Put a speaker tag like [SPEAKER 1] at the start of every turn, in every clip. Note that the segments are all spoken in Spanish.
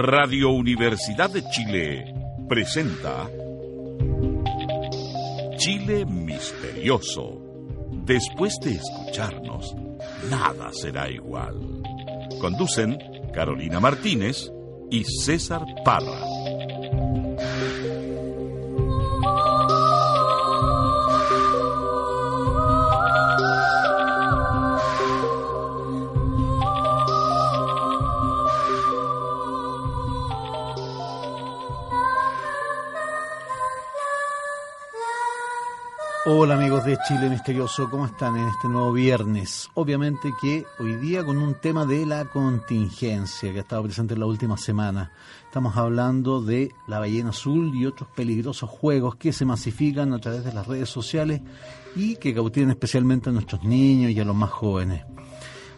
[SPEAKER 1] Radio Universidad de Chile presenta Chile Misterioso. Después de escucharnos, nada será igual. Conducen Carolina Martínez y César Parra.
[SPEAKER 2] Hola amigos de Chile Misterioso, ¿cómo están en este nuevo viernes? Obviamente que hoy día con un tema de la contingencia que ha estado presente en la última semana. Estamos hablando de la ballena azul y otros peligrosos juegos que se masifican a través de las redes sociales y que cautivan especialmente a nuestros niños y a los más jóvenes.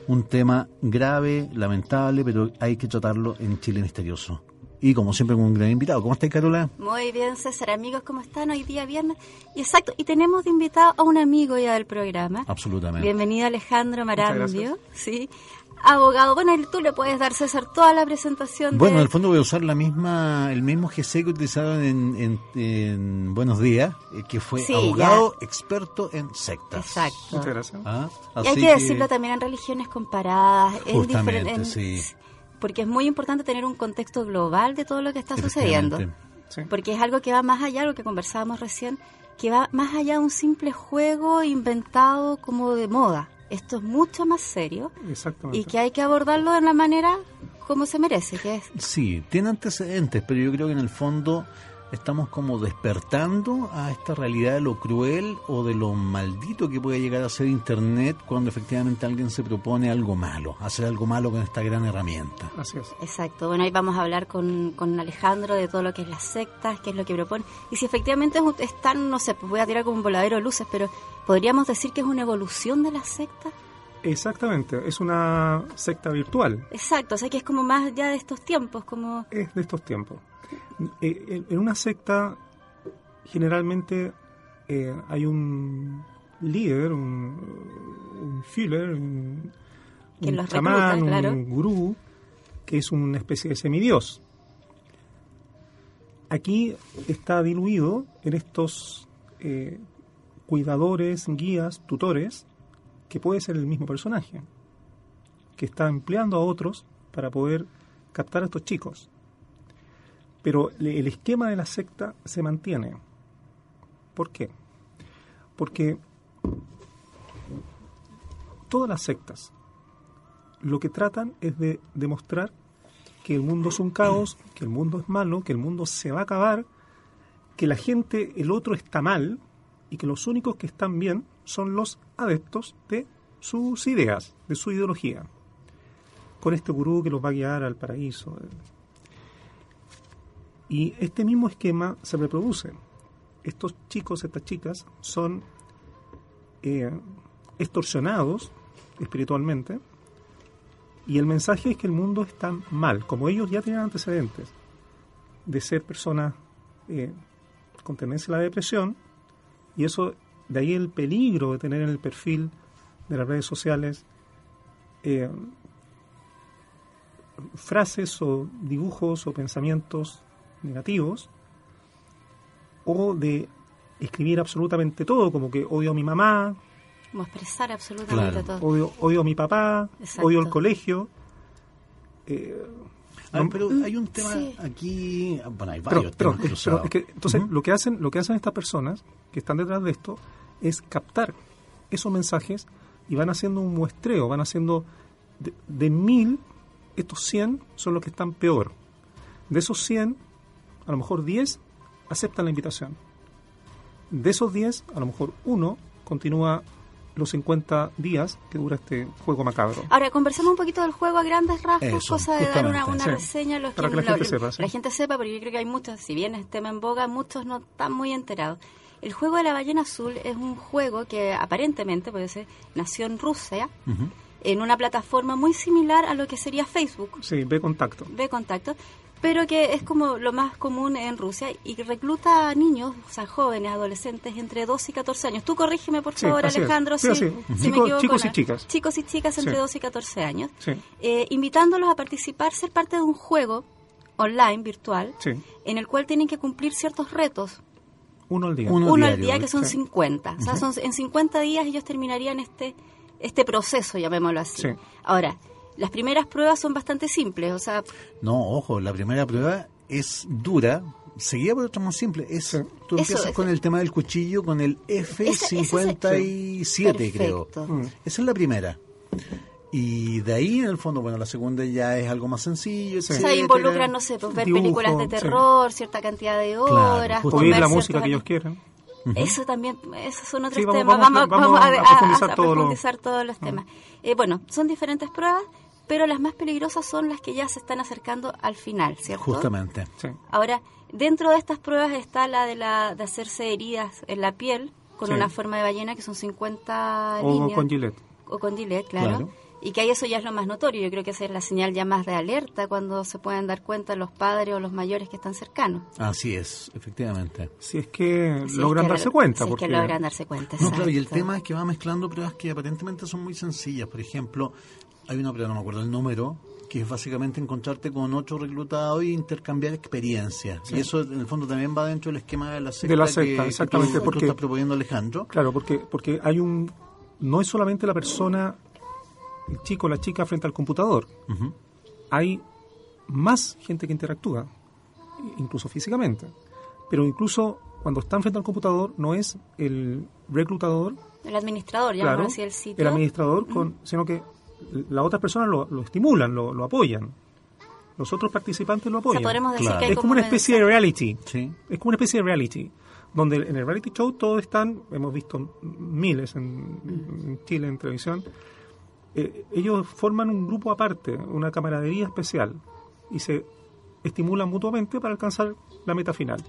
[SPEAKER 2] Un tema grave, lamentable, pero hay que tratarlo en Chile Misterioso y como siempre con un gran invitado. ¿Cómo estás, Carola?
[SPEAKER 3] Muy bien, César. Amigos, ¿cómo están? Hoy día viernes. Y exacto, y tenemos de invitado a un amigo ya del programa.
[SPEAKER 2] Absolutamente.
[SPEAKER 3] Bienvenido Alejandro Marandio, ¿sí? Abogado, bueno, tú le puedes dar, César, toda la presentación.
[SPEAKER 2] Bueno, en el fondo voy a usar la misma, el mismo GC que utilizaron en, en, Buenos Días, eh, que fue abogado experto en sectas.
[SPEAKER 3] Exacto.
[SPEAKER 4] Muchas gracias.
[SPEAKER 3] ¿Ah? Y hay que, decirlo también en religiones comparadas.
[SPEAKER 2] Justamente, sí
[SPEAKER 3] porque es muy importante tener un contexto global de todo lo que está sucediendo. Porque es algo que va más allá, lo que conversábamos recién, que va más allá de un simple juego inventado como de moda. Esto es mucho más serio y que hay que abordarlo de la manera como se merece, que es.
[SPEAKER 2] Sí, tiene antecedentes, pero yo creo que en el fondo estamos como despertando a esta realidad de lo cruel o de lo maldito que puede llegar a ser Internet cuando efectivamente alguien se propone algo malo, hacer algo malo con esta gran herramienta.
[SPEAKER 4] Así es.
[SPEAKER 3] Exacto. Bueno, ahí vamos a hablar con, con Alejandro de todo lo que es las sectas, qué es lo que propone. Y si efectivamente están, no sé, pues voy a tirar como un voladero de luces, pero ¿podríamos decir que es una evolución de la secta?
[SPEAKER 4] Exactamente, es una secta virtual.
[SPEAKER 3] Exacto, o sea que es como más ya de estos tiempos, como...
[SPEAKER 4] Es de estos tiempos. Eh, en una secta generalmente eh, hay un líder, un, filler, un, chamán, un gurú, que es una especie de semidios. Aquí está diluido en estos eh, cuidadores, guías, tutores, que puede ser el mismo personaje, que está empleando a otros para poder captar a estos chicos. Pero el esquema de la secta se mantiene. ¿Por qué? Porque todas las sectas lo que tratan es de demostrar que el mundo es un caos, que el mundo es malo, que el mundo se va a acabar, que la gente, el otro está mal y que los únicos que están bien son los adeptos de sus ideas, de su ideología. Con este gurú que los va a guiar al paraíso, y este mismo esquema se reproduce. Estos chicos, estas chicas, son eh, extorsionados espiritualmente y el mensaje es que el mundo está mal, como ellos ya tenían antecedentes de ser personas eh, con tendencia a la depresión, y eso, de ahí el peligro de tener en el perfil de las redes sociales eh, frases o dibujos o pensamientos negativos, o de escribir absolutamente todo, como que odio a mi mamá.
[SPEAKER 3] Como expresar absolutamente todo.
[SPEAKER 4] Odio, odio, a mi papá, odio el colegio.
[SPEAKER 2] Eh, ah, pero hay un tema aquí, bueno, hay varios
[SPEAKER 4] entonces lo que hacen, lo que hacen estas personas que están detrás de esto es captar esos mensajes y van haciendo un muestreo, van haciendo de, de mil, estos 100 son los que están peor. De esos 100, a lo mejor 10 aceptan la invitación. De esos 10, a lo mejor uno continúa los 50 días que dura este juego macabro.
[SPEAKER 3] Ahora, conversemos un poquito del juego a grandes rasgos, cosa de dar una, reseña a los
[SPEAKER 4] Para que, la, gente sepa,
[SPEAKER 3] la gente sepa, porque yo creo que hay muchos, si bien es tema en boga, muchos no están muy enterados. El juego de la ballena azul es un juego que aparentemente, puede ser, nació en Rusia, en una plataforma muy similar a lo que sería Facebook.
[SPEAKER 4] Sí, ve contacto.
[SPEAKER 3] Ve contacto, pero que es como lo más común en Rusia y que recluta a niños, o sea, jóvenes, adolescentes entre 12 y 14 años. Tú corrígeme, por favor, Alejandro, si, me equivoco.
[SPEAKER 4] Chicos y chicas.
[SPEAKER 3] Chicos y chicas entre 12 y 14 años. Eh, invitándolos a participar, ser parte de un juego online, virtual, en el cual tienen que cumplir ciertos retos.
[SPEAKER 4] Uno al día.
[SPEAKER 3] Uno, al día, que son 50. O sea, son, en 50 días ellos terminarían este, este proceso, llamémoslo así. Ahora, las primeras pruebas son bastante simples, o sea...
[SPEAKER 2] No, ojo, la primera prueba es dura, seguida por otra más simple. Es, Tú empiezas con el tema del cuchillo, con el F-57, creo. Mm. Esa es la primera. Y de ahí, en el fondo, bueno, la segunda ya es algo más sencillo.
[SPEAKER 3] O sea, involucran, no sé, pues, ver películas de terror, cierta cantidad de horas.
[SPEAKER 4] Claro, oír la música que ellos quieran.
[SPEAKER 3] Eso también, esos son otros temas. Vamos, vamos, a, profundizar, todos los temas. Eh, bueno, son diferentes pruebas pero las más peligrosas son las que ya se están acercando al final, ¿cierto?
[SPEAKER 2] Justamente.
[SPEAKER 3] Ahora, dentro de estas pruebas está la de, la, de hacerse heridas en la piel con una forma de ballena que son 50
[SPEAKER 4] o con gilet.
[SPEAKER 3] O con gilet, claro. Y que ahí eso ya es lo más notorio. Yo creo que esa es la señal ya más de alerta cuando se pueden dar cuenta los padres o los mayores que están cercanos.
[SPEAKER 2] Así es, efectivamente.
[SPEAKER 4] Si es que logran darse cuenta.
[SPEAKER 3] Si
[SPEAKER 4] porque...
[SPEAKER 3] es que logran darse cuenta.
[SPEAKER 2] No, claro, y el tema es que va mezclando pruebas que aparentemente son muy sencillas. Por ejemplo, hay una prueba, no me acuerdo el número, que es básicamente encontrarte con otro reclutado e intercambiar experiencias. Y eso en el fondo también va dentro del esquema de la secta,
[SPEAKER 4] de la secta exactamente,
[SPEAKER 2] porque, está proponiendo Alejandro.
[SPEAKER 4] Claro, porque, porque hay un... No es solamente la persona, el chico la chica frente al computador. Hay más gente que interactúa, incluso físicamente. Pero incluso cuando están frente al computador no es el reclutador...
[SPEAKER 3] El administrador, ya no el sitio.
[SPEAKER 4] El administrador, con, sino que las otras personas lo, estimulan, lo, apoyan. Los otros participantes lo apoyan.
[SPEAKER 3] es
[SPEAKER 4] como una especie de reality. Es como una especie de reality. Donde en el reality show todos están, hemos visto miles en, Chile en televisión, eh, ellos forman un grupo aparte, una camaradería especial, y se estimulan mutuamente para alcanzar la meta final.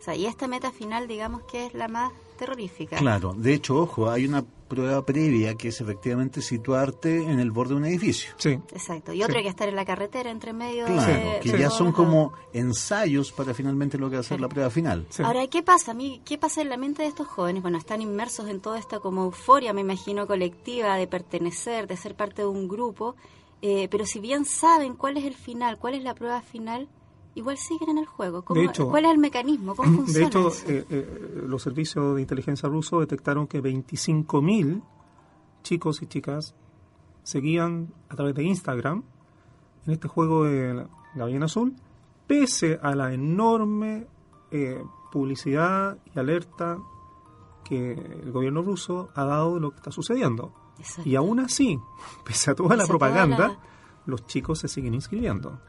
[SPEAKER 3] O sea, y esta meta final, digamos que es la más terrorífica.
[SPEAKER 2] Claro, de hecho, ojo, hay una prueba previa que es efectivamente situarte en el borde de un edificio.
[SPEAKER 4] Sí.
[SPEAKER 3] Exacto. Y otra hay que estar en la carretera entre medio.
[SPEAKER 2] Claro, que ya son como ensayos para finalmente lo que va a ser la prueba final.
[SPEAKER 3] Ahora, ¿qué pasa? ¿Qué pasa en la mente de estos jóvenes? Bueno, están inmersos en toda esta como euforia, me imagino, colectiva de pertenecer, de ser parte de un grupo. Eh, pero si bien saben cuál es el final, cuál es la prueba final, igual siguen en el juego. ¿Cómo, ¿Cuál es el mecanismo? ¿Cómo funciona?
[SPEAKER 4] De hecho, eh, eh, los servicios de inteligencia rusos detectaron que 25.000 chicos y chicas seguían a través de Instagram en este juego de la, ballena azul, pese a la enorme eh, publicidad y alerta que el gobierno ruso ha dado de lo que está sucediendo. Y aún así, pese a toda la propaganda, los chicos se siguen inscribiendo.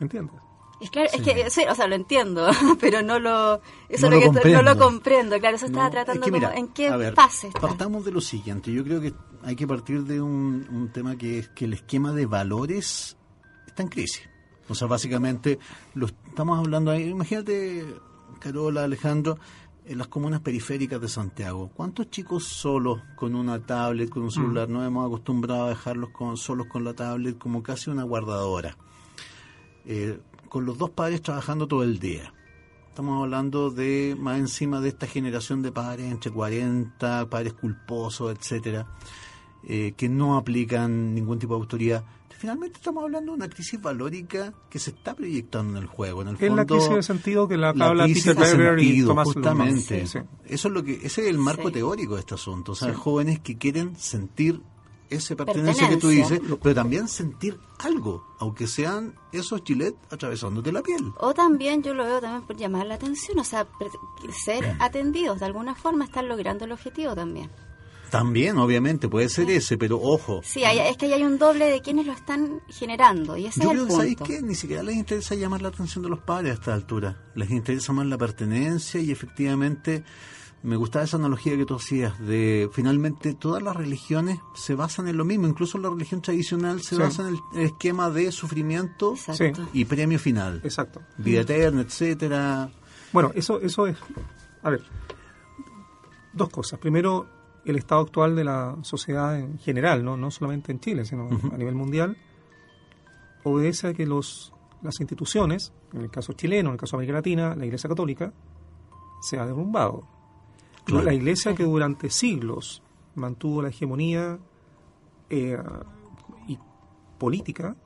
[SPEAKER 4] ¿Entiendes?
[SPEAKER 3] Es claro, es que, o sea, lo entiendo, pero no lo, eso no, lo, que no lo comprendo, claro, eso estaba tratando como, en qué a fase
[SPEAKER 2] Partamos de lo siguiente, yo creo que hay que partir de un, tema que es que el esquema de valores está en crisis. O sea, básicamente, lo estamos hablando ahí, imagínate, Carola, Alejandro, en las comunas periféricas de Santiago, ¿cuántos chicos solos con una tablet, con un celular, mm. no hemos acostumbrado a dejarlos con, solos con la tablet como casi una guardadora? Eh, con los dos padres trabajando todo el día. Estamos hablando de más encima de esta generación de padres entre 40, padres culposos, etcétera, eh, que no aplican ningún tipo de autoridad. Finalmente estamos hablando de una crisis valórica que se está proyectando en el juego. En el
[SPEAKER 4] es la crisis de sentido que la habla Peter Beber y Thomas
[SPEAKER 2] Justamente. Eso es lo que, ese es el marco teórico de este asunto. O sea, jóvenes que quieren sentir esa pertenencia, que tú dices, pero también sentir algo, aunque sean esos chilets atravesándote la piel.
[SPEAKER 3] O también yo lo veo también por llamar la atención, o sea, ser atendidos de alguna forma, están logrando el objetivo también.
[SPEAKER 2] También, obviamente, puede ser ese, pero ojo.
[SPEAKER 3] Sí, es que hay un doble de quienes lo están generando. Y ese
[SPEAKER 2] Yo
[SPEAKER 3] es creo
[SPEAKER 2] que, ¿sabéis qué? Ni siquiera les interesa llamar la atención de los padres a esta altura. Les interesa más la pertenencia y efectivamente me gustaba esa analogía que tú hacías de finalmente todas las religiones se basan en lo mismo, incluso la religión tradicional se basa en el esquema de sufrimiento y premio final.
[SPEAKER 4] Exacto.
[SPEAKER 2] Vida eterna, etcétera.
[SPEAKER 4] Bueno, eso eso es a ver, dos cosas. Primero, el estado actual de la sociedad en general, no, no solamente en Chile, sino a nivel mundial, obedece a que los, las instituciones, en el caso chileno, en el caso de América Latina, la Iglesia Católica, se ha derrumbado. La Iglesia que durante siglos mantuvo la hegemonía eh, y política,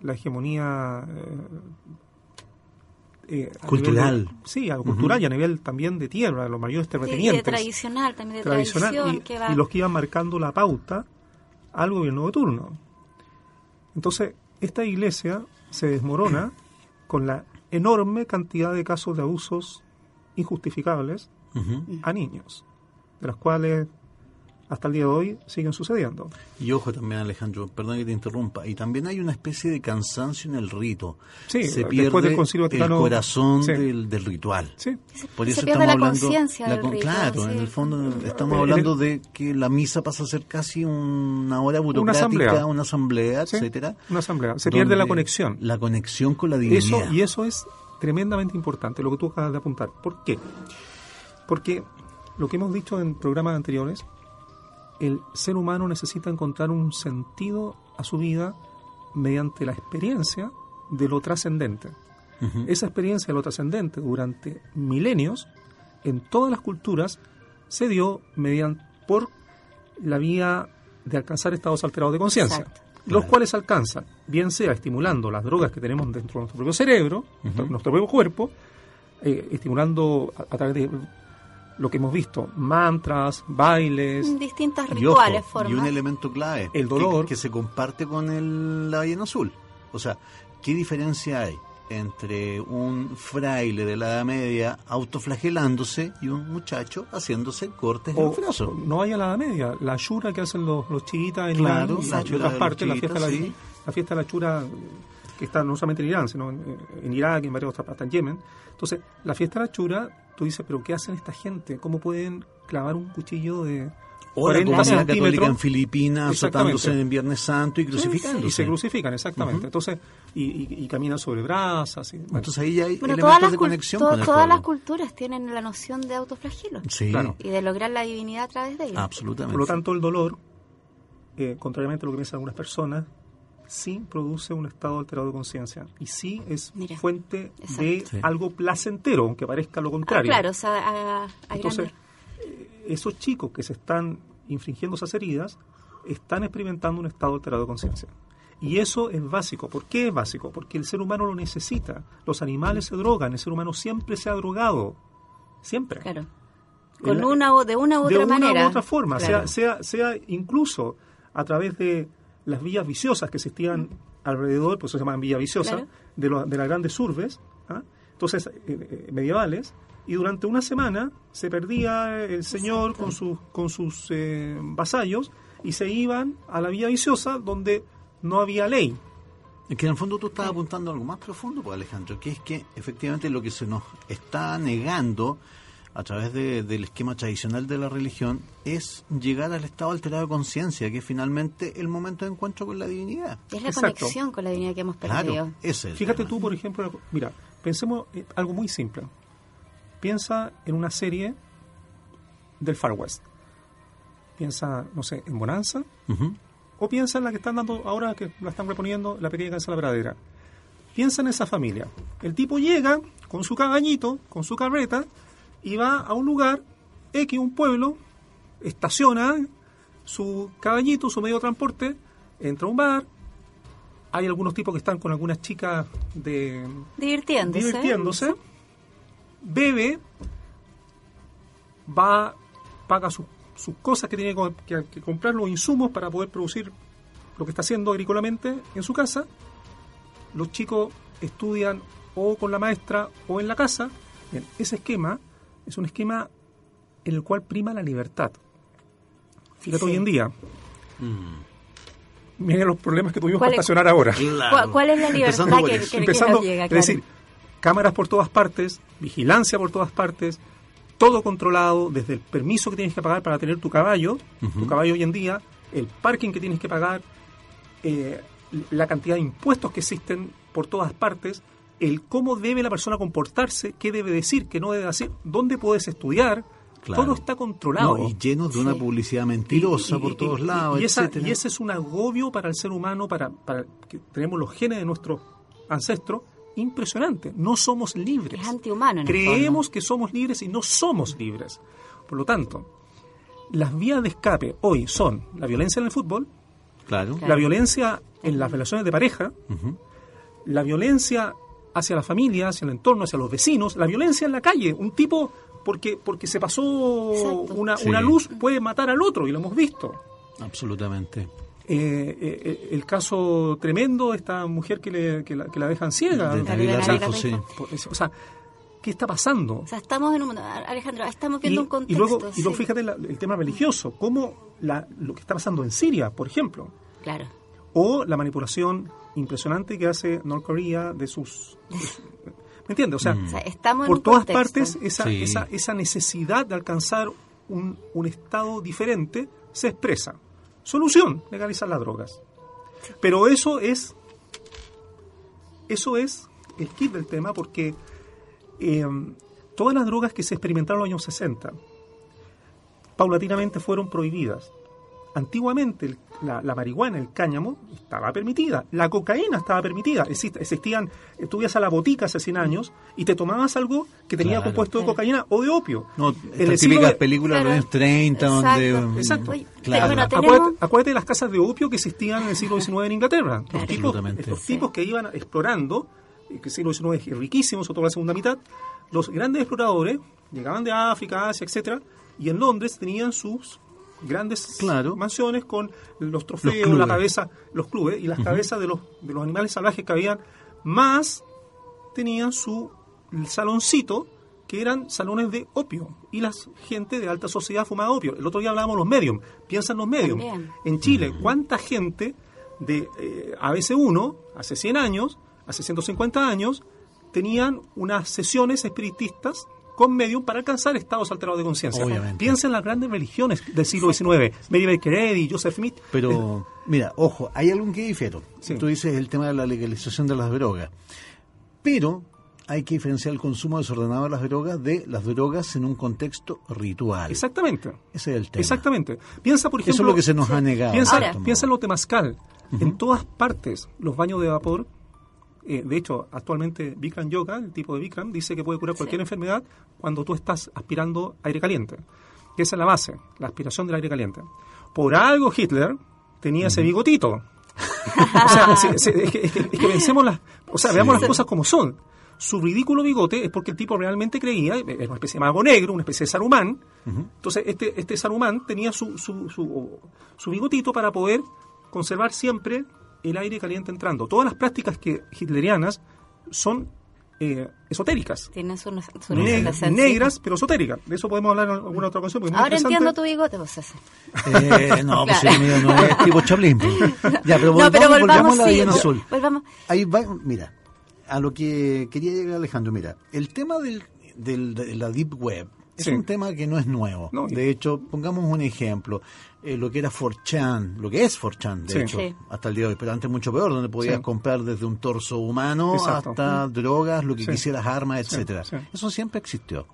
[SPEAKER 4] la hegemonía eh,
[SPEAKER 2] eh, cultural.
[SPEAKER 4] sí, a cultural y a nivel también de tierra, los mayores terratenientes.
[SPEAKER 3] tradicional, también de tradicional,
[SPEAKER 4] y, los que iban marcando la pauta al gobierno de turno. Entonces, esta iglesia se desmorona con la enorme cantidad de casos de abusos injustificables a niños, de los cuales hasta el día de hoy siguen sucediendo.
[SPEAKER 2] Y ojo también, Alejandro, perdón que te interrumpa, y también hay una especie de cansancio en el rito.
[SPEAKER 4] Sí,
[SPEAKER 2] se pierde el corazón del, ritual.
[SPEAKER 3] Sí. Por eso se pierde la conciencia del
[SPEAKER 2] rito. Claro, en el fondo estamos hablando de que la misa pasa a ser casi una hora burocrática, una asamblea, etcétera.
[SPEAKER 4] Una asamblea. Se pierde la conexión.
[SPEAKER 2] La conexión con la divinidad.
[SPEAKER 4] Eso, y eso es tremendamente importante, lo que tú acabas de apuntar. ¿Por qué? Porque lo que hemos dicho en programas anteriores el ser humano necesita encontrar un sentido a su vida mediante la experiencia de lo trascendente. Esa experiencia de lo trascendente durante milenios, en todas las culturas, se dio mediante, por la vía de alcanzar estados alterados de conciencia, los cuales alcanzan, bien sea estimulando las drogas que tenemos dentro de nuestro propio cerebro, nuestro propio cuerpo, eh, estimulando a, través de lo que hemos visto, mantras, bailes.
[SPEAKER 3] Distintas rituales,
[SPEAKER 2] y,
[SPEAKER 3] formas.
[SPEAKER 2] Y un elemento clave.
[SPEAKER 4] El dolor.
[SPEAKER 2] Que, se comparte con el, la ballena azul. O sea, ¿qué diferencia hay entre un fraile de la Edad Media autoflagelándose y un muchacho haciéndose cortes
[SPEAKER 4] o, en No hay a la Edad Media. La chura que hacen los, los chiquitas en
[SPEAKER 2] claro,
[SPEAKER 4] la, otras partes, la fiesta, la, la fiesta de la chura que está no solamente en Irán, sino en, en Irak y en varias otras partes, en Yemen. Entonces, la fiesta de la chura tú dices, pero ¿qué hacen esta gente? ¿Cómo pueden clavar un cuchillo de
[SPEAKER 2] o la comunidad católica en Filipinas azotándose en Viernes Santo y crucificándose.
[SPEAKER 4] Y se crucifican, exactamente. Entonces, y, caminan sobre brasas.
[SPEAKER 2] Entonces ahí hay elementos de conexión con
[SPEAKER 3] el Todas las culturas tienen la noción de autoflagelo.
[SPEAKER 2] Sí.
[SPEAKER 3] Y de lograr la divinidad a través de ellos.
[SPEAKER 2] Absolutamente.
[SPEAKER 4] Por lo tanto, el dolor, eh, contrariamente a lo que piensan algunas personas, sí produce un estado alterado de conciencia y sí es fuente de algo placentero, aunque parezca lo contrario.
[SPEAKER 3] Ah, claro, o sea,
[SPEAKER 4] Entonces, eh, esos chicos que se están infringiendo esas heridas están experimentando un estado alterado de conciencia. Y eso es básico. ¿Por qué es básico? Porque el ser humano lo necesita. Los animales se drogan, el ser humano siempre se ha drogado. Siempre.
[SPEAKER 3] Claro. Con una o de una u otra manera.
[SPEAKER 4] De una u otra forma, sea, sea, sea incluso a través de las vías viciosas que existían alrededor, pues se llaman vías viciosas, de, de, las grandes urbes, ¿ah? entonces eh, eh, medievales, y durante una semana se perdía el señor con sus, con sus eh, vasallos y se iban a la vía viciosa donde no había ley.
[SPEAKER 2] Es que en el fondo tú estás apuntando a algo más profundo, pues Alejandro, que es que efectivamente lo que se nos está negando a través del esquema tradicional de la religión es llegar al estado alterado de conciencia, que es finalmente el momento de encuentro con la divinidad.
[SPEAKER 3] Es la conexión con la divinidad que hemos perdido.
[SPEAKER 4] Fíjate tú, por ejemplo, mira, pensemos algo muy simple. Piensa en una serie del Far West. Piensa, no sé, en Bonanza. O piensa en la que están dando ahora, que la están reponiendo, la pequeña casa de la pradera. Piensa en esa familia. El tipo llega con su cabañito, con su carreta, y va a un lugar, X, un pueblo, estaciona su caballito, su medio de transporte, entra a un bar, hay algunos tipos que están con algunas chicas de
[SPEAKER 3] divirtiéndose,
[SPEAKER 4] divirtiéndose bebe, va, paga sus cosas que tiene que, que, comprar, los insumos para poder producir lo que está haciendo agrícolamente en su casa. Los chicos estudian o con la maestra o en la casa. Bien, ese esquema es un esquema en el cual prima la libertad. Fíjate hoy en día. Mm. Miren los problemas que tuvimos para estacionar ahora.
[SPEAKER 3] ¿Cuál, es la libertad que,
[SPEAKER 4] Empezando, llega? Es decir, cámaras por todas partes, vigilancia por todas partes, todo controlado, desde el permiso que tienes que pagar para tener tu caballo, tu caballo hoy en día, el parking que tienes que pagar, eh, la cantidad de impuestos que existen por todas partes, el cómo debe la persona comportarse, qué debe decir, qué no debe decir, dónde puedes estudiar, todo está controlado.
[SPEAKER 2] y lleno de una publicidad mentirosa por todos lados.
[SPEAKER 4] Y, ese es un agobio para el ser humano, para, para que tenemos los genes de nuestros ancestros, impresionante. No somos libres.
[SPEAKER 3] Es antihumano.
[SPEAKER 4] Creemos que somos libres y no somos libres. Por lo tanto, las vías de escape hoy son la violencia en el fútbol,
[SPEAKER 2] claro.
[SPEAKER 4] la violencia en las relaciones de pareja, la violencia hacia la familia, hacia el entorno, hacia los vecinos, la violencia en la calle. Un tipo, porque, porque se pasó una, una luz, puede matar al otro, y lo hemos visto.
[SPEAKER 2] Absolutamente.
[SPEAKER 4] Eh, eh, el caso tremendo, esta mujer que, le, que, la, que la dejan ciega. o sea, ¿qué está pasando?
[SPEAKER 3] O sea, estamos en un Alejandro, estamos viendo un contexto.
[SPEAKER 4] Y luego, y luego fíjate el tema religioso, cómo la, lo que está pasando en Siria, por ejemplo.
[SPEAKER 3] Claro.
[SPEAKER 4] O la manipulación impresionante que hace Norcorea de sus... ¿Me entiendes? O sea,
[SPEAKER 3] estamos
[SPEAKER 4] por todas partes esa, esa, esa necesidad de alcanzar un, un estado diferente se expresa. Solución, legalizar las drogas. Pero eso es, eso es el kit del tema porque eh, todas las drogas que se experimentaron en los años 60 paulatinamente fueron prohibidas. Antiguamente la, marihuana, el cáñamo, estaba permitida. La cocaína estaba permitida. existían, tú ibas a la botica hace 100 años y te tomabas algo que tenía compuesto de cocaína o de opio.
[SPEAKER 2] No, en las típicas películas de los 30 donde...
[SPEAKER 4] Exacto. Claro. acuérdate, de las casas de opio que existían en el siglo XIX en Inglaterra. Los tipos, los tipos que iban explorando, que el siglo XIX es riquísimo, sobre todo la segunda mitad, los grandes exploradores llegaban de África, Asia, etcétera, y en Londres tenían sus grandes mansiones con los trofeos, la cabeza, los clubes y las cabezas de los, de los animales salvajes que habían, más tenían su saloncito que eran salones de opio y la gente de alta sociedad fumaba opio. El otro día hablábamos los medios, piensan los medios. En Chile, ¿cuánta gente de eh, ABC1 hace 100 años, hace 150 años, tenían unas sesiones espiritistas con medium para alcanzar estados alterados de conciencia. Piensa en las grandes religiones del siglo XIX, Mary Baker y Joseph Smith.
[SPEAKER 2] Pero, mira, ojo, hay algo que difiero. Tú dices el tema de la legalización de las drogas. Pero hay que diferenciar el consumo desordenado de las drogas de las drogas en un contexto ritual.
[SPEAKER 4] Exactamente.
[SPEAKER 2] Ese es el tema.
[SPEAKER 4] Exactamente. Piensa, por ejemplo...
[SPEAKER 2] Eso es lo que se nos ha negado.
[SPEAKER 4] Piensa, piensa en lo temazcal. En todas partes, los baños de vapor eh, de hecho, actualmente Bikram Yoga, el tipo de Bikram, dice que puede curar cualquier enfermedad cuando tú estás aspirando aire caliente. Esa es la base, la aspiración del aire caliente. Por algo Hitler tenía ese bigotito. o sea, es, que, pensemos las, o sea, veamos las cosas como son. Su ridículo bigote es porque el tipo realmente creía, era una especie de mago negro, una especie de Saruman. Entonces, este, este Saruman tenía su, su, su, su bigotito para poder conservar siempre el aire caliente entrando. Todas las prácticas que hitlerianas son eh, esotéricas.
[SPEAKER 3] Tienen su,
[SPEAKER 4] negras, pero esotéricas. De eso podemos hablar en alguna otra ocasión.
[SPEAKER 3] Ahora entiendo tu bigote, vos
[SPEAKER 2] eh, No, pues el mío no es tipo Chaplin. Ya, pero volvamos, no, volvamos, a la azul. Ahí va, mira, a lo que quería llegar Alejandro, mira, el tema del, del, de la Deep Web es un tema que no es nuevo. de hecho, pongamos un ejemplo. Eh, lo que era Forchan, lo que es Forchan, de hecho, hasta el día de hoy, pero antes mucho peor, donde podías comprar desde un torso humano hasta drogas, lo que quisieras, armas, etcétera. Eso siempre existió.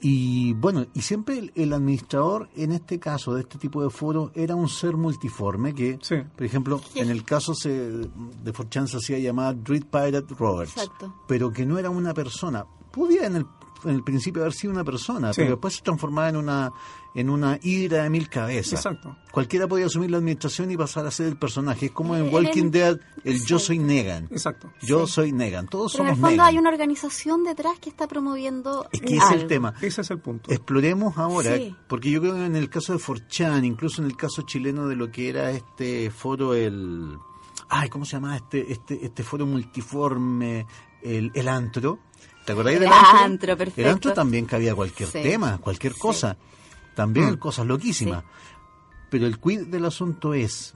[SPEAKER 2] Y bueno, y siempre el, administrador, en este caso, de este tipo de foro, era un ser multiforme que, por ejemplo, en el caso se, de Forchan se hacía llamar Dread Pirate Roberts, pero que no era una persona. Podía en el en el principio haber sido una persona, pero después se transformaba en una en una hidra de mil cabezas.
[SPEAKER 4] Exacto.
[SPEAKER 2] Cualquiera podía asumir la administración y pasar a ser el personaje. Es como en Walking Dead, el yo soy Negan.
[SPEAKER 4] Exacto.
[SPEAKER 2] Yo soy Negan. Todos somos
[SPEAKER 3] en el fondo hay una organización detrás que está promoviendo.
[SPEAKER 2] Es que ese es el tema.
[SPEAKER 4] Ese es el punto.
[SPEAKER 2] Exploremos ahora, porque yo creo que en el caso de Forchan, incluso en el caso chileno de lo que era este foro, el. Ay, ¿cómo se llama este, este, este foro multiforme? El, el antro ¿Te acordáis del antro?
[SPEAKER 3] perfecto.
[SPEAKER 2] El antro también cabía cualquier tema, cualquier cosa. También mm. cosas loquísimas. Pero el quid del asunto es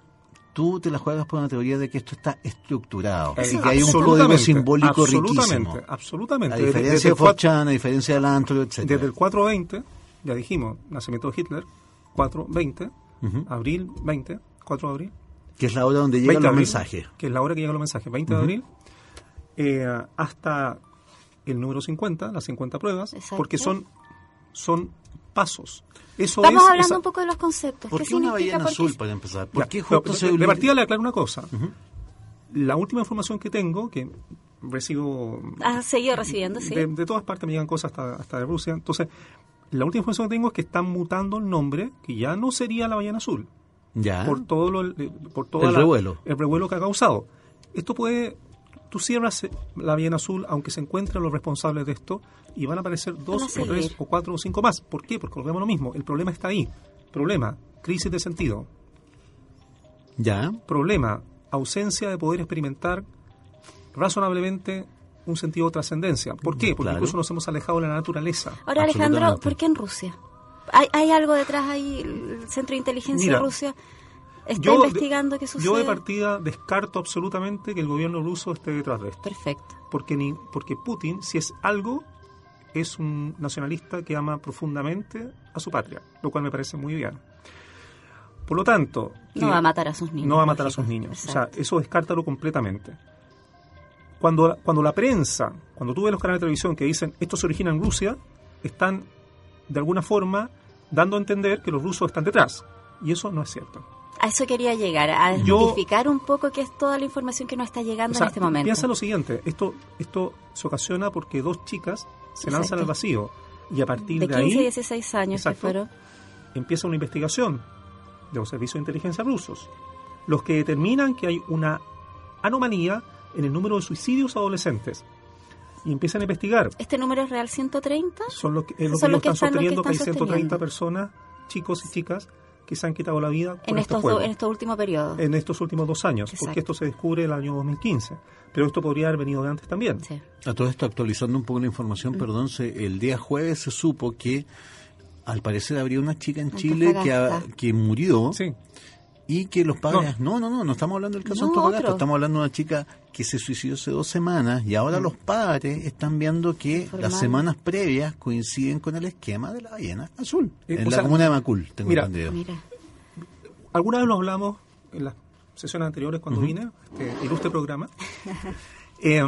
[SPEAKER 2] tú te la juegas por una teoría de que esto está estructurado y que hay un código simbólico riquísimo.
[SPEAKER 4] Absolutamente.
[SPEAKER 2] A diferencia de Forchan, a diferencia del Antro, etc.
[SPEAKER 4] Desde el 420, ya dijimos, nacimiento de Hitler, 420, abril 20, 4 de abril.
[SPEAKER 2] Que es la hora donde llegan los mensajes.
[SPEAKER 4] Que es la hora que llegan los mensajes, 20 de abril, eh, hasta el número 50, las 50 pruebas, porque son, son pasos.
[SPEAKER 3] Eso Vamos hablando un poco de los conceptos.
[SPEAKER 2] ¿Por qué, una ballena azul, para empezar?
[SPEAKER 4] ¿Por qué justo se de, partida le aclaro una cosa. La última información que tengo, que recibo...
[SPEAKER 3] Has seguido recibiendo, sí.
[SPEAKER 4] De, todas partes me llegan cosas hasta, hasta de Rusia. Entonces, la última información que tengo es que están mutando el nombre, que ya no sería la ballena azul.
[SPEAKER 2] Ya.
[SPEAKER 4] Por todo lo, por todo
[SPEAKER 2] el revuelo.
[SPEAKER 4] El revuelo que ha causado. Esto puede tú cierras la ballena azul, aunque se encuentren los responsables de esto, y van a aparecer dos o tres o cuatro o cinco más. ¿Por qué? Porque volvemos lo mismo. El problema está ahí. Problema, crisis de sentido.
[SPEAKER 2] Ya.
[SPEAKER 4] Problema, ausencia de poder experimentar razonablemente un sentido de trascendencia. ¿Por qué? Porque incluso nos hemos alejado de la naturaleza.
[SPEAKER 3] Ahora, Alejandro, ¿por qué en Rusia? ¿Hay, ¿Hay, algo detrás ahí, el Centro de Inteligencia de Rusia? ¿Está investigando qué sucede?
[SPEAKER 4] Yo de partida descarto absolutamente que el gobierno ruso esté detrás de esto.
[SPEAKER 3] Perfecto.
[SPEAKER 4] Porque, ni, porque Putin, si es algo, es un nacionalista que ama profundamente a su patria, lo cual me parece muy bien. Por lo tanto...
[SPEAKER 3] No va a matar a sus niños.
[SPEAKER 4] No va a matar a sus niños. O sea, eso descártalo completamente. Cuando, cuando la prensa, cuando tú ves los canales de televisión que dicen esto se origina en Rusia, están de alguna forma dando a entender que los rusos están detrás. Y eso no es cierto.
[SPEAKER 3] A eso quería llegar, a identificar un poco qué es toda la información que nos está llegando en este momento.
[SPEAKER 4] Piensa lo siguiente, esto, esto se ocasiona porque dos chicas se lanzan al vacío y a partir de,
[SPEAKER 3] de
[SPEAKER 4] 15
[SPEAKER 3] y 16 años fueron.
[SPEAKER 4] empieza una investigación de los servicios de inteligencia rusos, los que determinan que hay una anomalía en el número de suicidios adolescentes y empiezan a investigar.
[SPEAKER 3] ¿Este número es real 130?
[SPEAKER 4] Son los que, es lo que, están, sosteniendo, que, hay 130 personas, chicos y chicas, que se han quitado la vida
[SPEAKER 3] en
[SPEAKER 4] este
[SPEAKER 3] estos, en estos últimos periodos.
[SPEAKER 4] En estos últimos dos años, porque esto se descubre el año 2015. Pero esto podría haber venido de antes también.
[SPEAKER 2] A todo esto, actualizando un poco la información, perdón, se, el día jueves se supo que al parecer habría una chica en Chile que, que murió.
[SPEAKER 4] Sí
[SPEAKER 2] y que los padres, no, no, no, no, estamos hablando del caso de Antofagasta, estamos hablando de una chica que se suicidó hace dos semanas y ahora mm. los padres están viendo que las semanas previas coinciden con el esquema de la ballena azul eh, en la comuna de Macul, tengo entendido.
[SPEAKER 4] Alguna vez lo hablamos en las sesiones anteriores cuando vine, este ilustre programa, eh,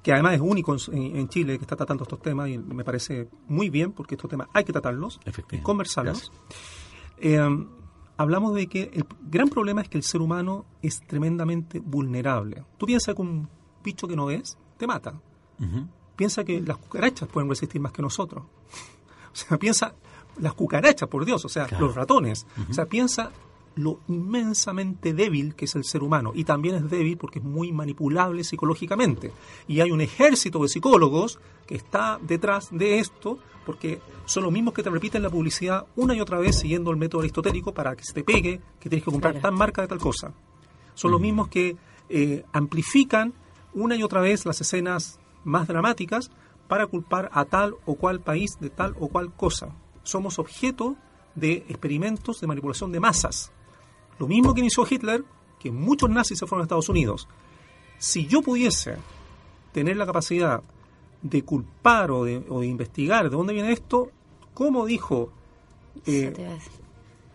[SPEAKER 4] que además es único en, Chile que está tratando estos temas y me parece muy bien porque estos temas hay que tratarlos, y conversarlos hablamos de que el gran problema es que el ser humano es tremendamente vulnerable. Tú piensas que un bicho que no ves te mata. Piensa que las cucarachas pueden resistir más que nosotros. o sea, piensa las cucarachas, por Dios, o sea, los ratones. O sea, piensa lo inmensamente débil que es el ser humano. Y también es débil porque es muy manipulable psicológicamente. Y hay un ejército de psicólogos que está detrás de esto porque son los mismos que te repiten la publicidad una y otra vez siguiendo el método aristotélico para que se te pegue que tienes que comprar tal marca de tal cosa. Son los mismos que eh, amplifican una y otra vez las escenas más dramáticas para culpar a tal o cual país de tal o cual cosa. Somos objeto de experimentos de manipulación de masas. Lo mismo que inició Hitler, que muchos nazis se fueron a Estados Unidos. Si yo pudiese tener la capacidad de culpar o de, investigar de dónde viene esto, como dijo eh,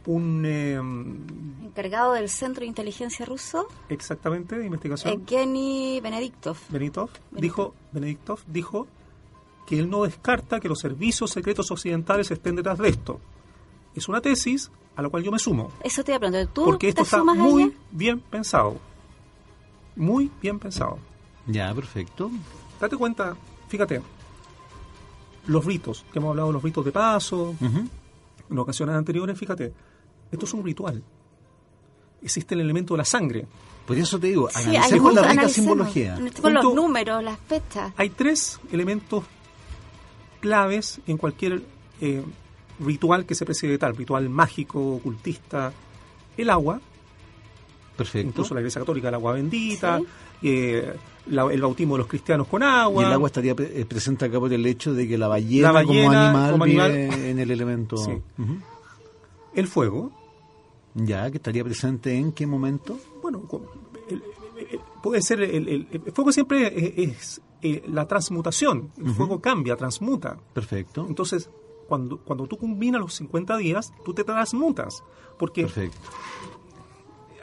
[SPEAKER 4] un em,
[SPEAKER 3] encargado del Centro de Inteligencia ruso,
[SPEAKER 4] exactamente de investigación,
[SPEAKER 3] Evgeny Benediktov.
[SPEAKER 4] Benediktov dijo Benediktov dijo que él no descarta que los servicios secretos occidentales estén detrás de esto. Es una tesis a la cual yo me sumo.
[SPEAKER 3] Eso te iba a preguntar. ¿Tú
[SPEAKER 4] porque esto está muy bien pensado. Muy bien pensado.
[SPEAKER 2] Ya, perfecto.
[SPEAKER 4] Date cuenta, fíjate, los ritos, que hemos hablado de los ritos de paso, en ocasiones anteriores, fíjate, esto es un ritual. Existe el elemento de la sangre.
[SPEAKER 2] Por eso te digo, analicemos la rica simbología.
[SPEAKER 3] Con los números, las fechas.
[SPEAKER 4] Hay tres elementos claves en cualquier eh, ritual que se preside de tal, ritual mágico, ocultista, el agua,
[SPEAKER 2] Perfecto.
[SPEAKER 4] incluso la Iglesia Católica, el agua bendita, eh, el bautismo de los cristianos con agua.
[SPEAKER 2] Y el agua estaría eh, presente acá por el hecho de que la ballena, como, animal, en el elemento.
[SPEAKER 4] El fuego,
[SPEAKER 2] Ya, que estaría presente en qué momento?
[SPEAKER 4] Bueno, puede ser, el, fuego siempre es, eh, la transmutación, el fuego cambia, transmuta.
[SPEAKER 2] Perfecto.
[SPEAKER 4] Entonces, cuando, cuando tú combinas los 50 días, tú te transmutas. Porque
[SPEAKER 2] Perfecto.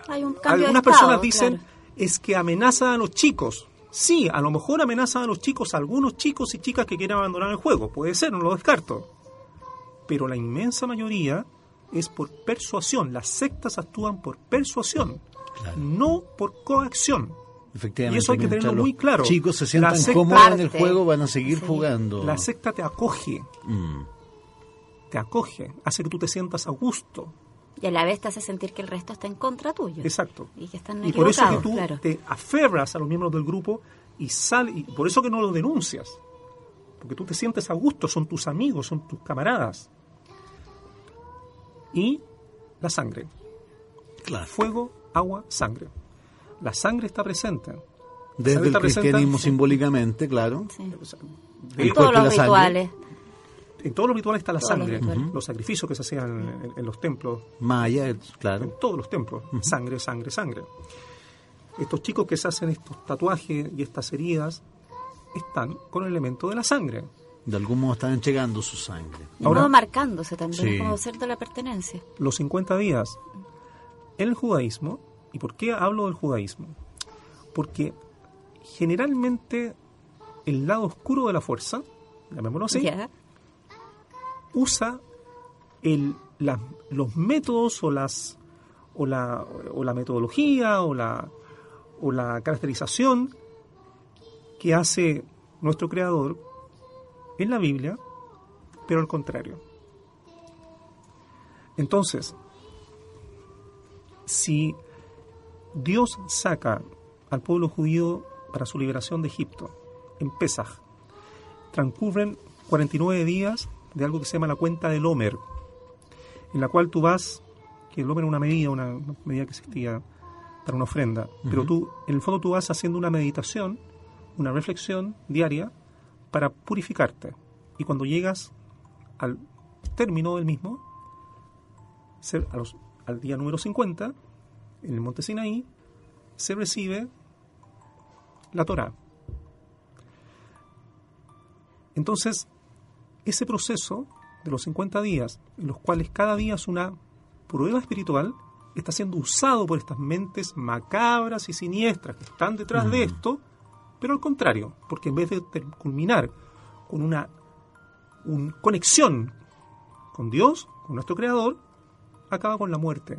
[SPEAKER 3] Hay un cambio
[SPEAKER 4] algunas personas dicen es que amenaza a los chicos. Sí, a lo mejor amenaza a los chicos, a algunos chicos y chicas que quieren abandonar el juego. Puede ser, no lo descarto. Pero la inmensa mayoría es por persuasión. Las sectas actúan por persuasión, no por coacción.
[SPEAKER 2] Efectivamente,
[SPEAKER 4] y eso hay que tenerlo muy claro.
[SPEAKER 2] chicos se sientan cómodos en el juego, van a seguir jugando.
[SPEAKER 4] La secta te acoge. Mm. Te acoge, hace que tú te sientas a gusto.
[SPEAKER 3] Y a la vez te hace sentir que el resto está en contra tuyo.
[SPEAKER 4] Exacto.
[SPEAKER 3] Y que están
[SPEAKER 4] Y por eso que tú te aferras a los miembros del grupo y sal, y por eso que no lo denuncias. Porque tú te sientes a gusto, son tus amigos, son tus camaradas. Y la sangre.
[SPEAKER 2] Claro.
[SPEAKER 4] Fuego, agua, sangre. La sangre está presente.
[SPEAKER 2] Desde el cristianismo simbólicamente, claro.
[SPEAKER 3] En todos los rituales.
[SPEAKER 4] En todos los rituales está la sangre, los, sacrificios que se hacían en, los templos.
[SPEAKER 2] Maya, claro.
[SPEAKER 4] En todos los templos. Sangre, sangre, sangre. Estos chicos que se hacen estos tatuajes y estas heridas están con el elemento de la sangre.
[SPEAKER 2] De algún modo están entregando su sangre.
[SPEAKER 3] Y Ahora, marcándose también como cierto la pertenencia.
[SPEAKER 4] Los 50 días. En el judaísmo, ¿y por qué hablo del judaísmo? Porque generalmente el lado oscuro de la fuerza, llamémoslo así, usa los métodos o la, o la metodología o la, o la caracterización que hace nuestro creador en la Biblia, pero al contrario. Entonces, si Dios saca al pueblo judío para su liberación de Egipto en Pesaj, transcurren 49 días de algo que se llama la cuenta del Homer, en la cual tú vas, que el Homer es una medida, una, medida que existía para una ofrenda, pero tú, en el fondo tú vas haciendo una meditación, una reflexión diaria para purificarte. Y cuando llegas al término del mismo, al día número 50, en el monte Sinaí, se recibe la Torah. Entonces, ese proceso de los 50 días, en los cuales cada día es una prueba espiritual, está siendo usado por estas mentes macabras y siniestras que están detrás de esto, pero al contrario, porque en vez de culminar con una conexión con Dios, con nuestro Creador, acaba con la muerte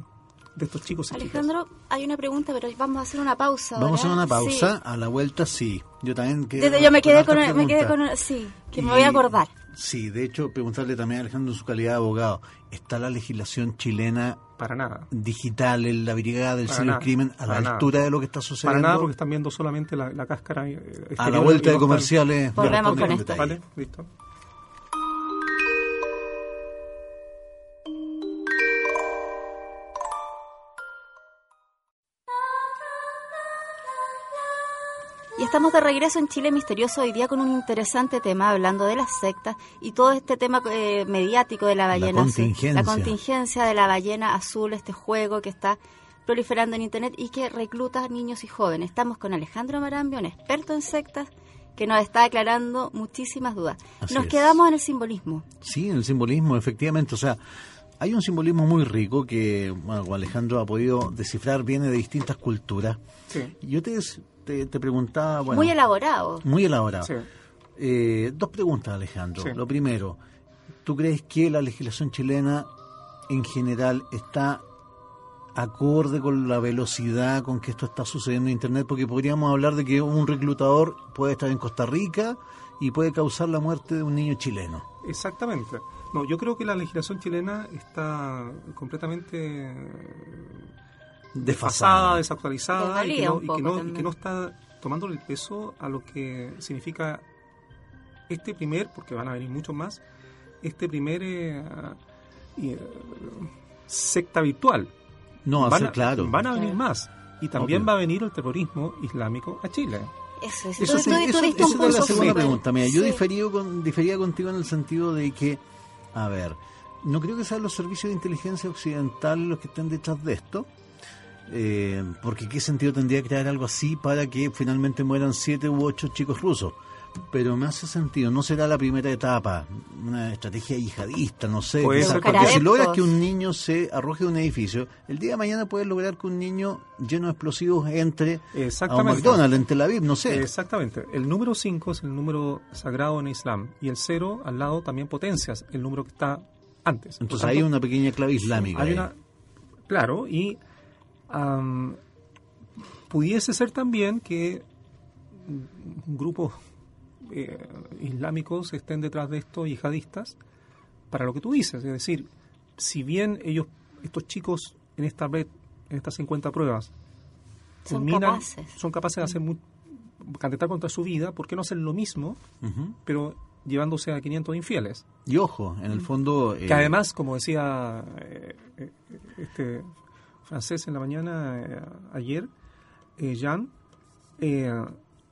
[SPEAKER 4] de estos chicos.
[SPEAKER 3] Alejandro, hay una pregunta, pero vamos a hacer una pausa.
[SPEAKER 2] Vamos a hacer una pausa, a la vuelta sí. Yo también
[SPEAKER 3] yo me quedé con, me quedé con, sí, que me voy a acordar.
[SPEAKER 2] Sí, de hecho, preguntarle también a Alejandro en su calidad de abogado, ¿está la legislación chilena
[SPEAKER 4] para nada
[SPEAKER 2] digital en la brigada del cibercrimen a la altura de lo que está sucediendo?
[SPEAKER 4] Para nada, porque están viendo solamente la, cáscara.
[SPEAKER 2] Eh, a la vuelta de comerciales.
[SPEAKER 3] Volvemos con esto.
[SPEAKER 4] Vale, listo.
[SPEAKER 3] Estamos de regreso en Chile Misterioso hoy día con un interesante tema, hablando de las sectas y todo este tema eh, mediático de la ballena
[SPEAKER 2] azul.
[SPEAKER 3] La contingencia de la ballena azul, este juego que está proliferando en Internet y que recluta a niños y jóvenes. Estamos con Alejandro Marambio, un experto en sectas, que nos está aclarando muchísimas dudas. nos quedamos en el simbolismo.
[SPEAKER 2] Sí, en el simbolismo, efectivamente. O sea, hay un simbolismo muy rico que bueno, Alejandro ha podido descifrar, viene de distintas culturas. Sí. Yo te, te, preguntaba... Bueno,
[SPEAKER 3] muy elaborado.
[SPEAKER 2] Muy elaborado. Eh, dos preguntas, Alejandro. Lo primero, ¿tú crees que la legislación chilena en general está acorde con la velocidad con que esto está sucediendo en Internet? Porque podríamos hablar de que un reclutador puede estar en Costa Rica y puede causar la muerte de un niño chileno.
[SPEAKER 4] Exactamente. No, yo creo que la legislación chilena está completamente desfasada, desactualizada y que, no, está tomando el peso a lo que significa este primer, porque van a venir muchos más, este primer eh, eh, secta virtual.
[SPEAKER 2] No, van a, claro.
[SPEAKER 4] Van a venir más. Y también va a venir el terrorismo islámico a Chile.
[SPEAKER 3] Eso es.
[SPEAKER 2] Eso, es la segunda pregunta. Mira, yo difería, con, difería contigo en el sentido de que, a ver, no creo que sean los servicios de inteligencia occidental los que estén detrás de esto. Eh, porque qué sentido tendría crear algo así para que finalmente mueran siete u ocho chicos rusos pero me hace sentido, no será la primera etapa, una estrategia yihadista, no sé. Porque si logras que un niño se arroje de un edificio, el día de mañana puedes lograr que un niño lleno de explosivos entre a un McDonald's, en Tel Aviv, no sé.
[SPEAKER 4] Exactamente. El número 5 es el número sagrado en Islam y el 0 al lado también potencias el número que está antes.
[SPEAKER 2] Entonces hay una pequeña clave islámica.
[SPEAKER 4] Hay una, claro, y pudiese ser también que un grupo eh, islámicos estén detrás de esto, yihadistas, para lo que tú dices. Es decir, si bien ellos, estos chicos en esta red, en estas 50 pruebas,
[SPEAKER 3] son capaces.
[SPEAKER 4] son capaces de hacer muy, candidatar contra su vida, ¿por qué no hacen lo mismo, pero llevándose a 500 infieles?
[SPEAKER 2] Y ojo, en el fondo...
[SPEAKER 4] Que eh, además, como decía eh, este francés en la mañana ayer, Jean,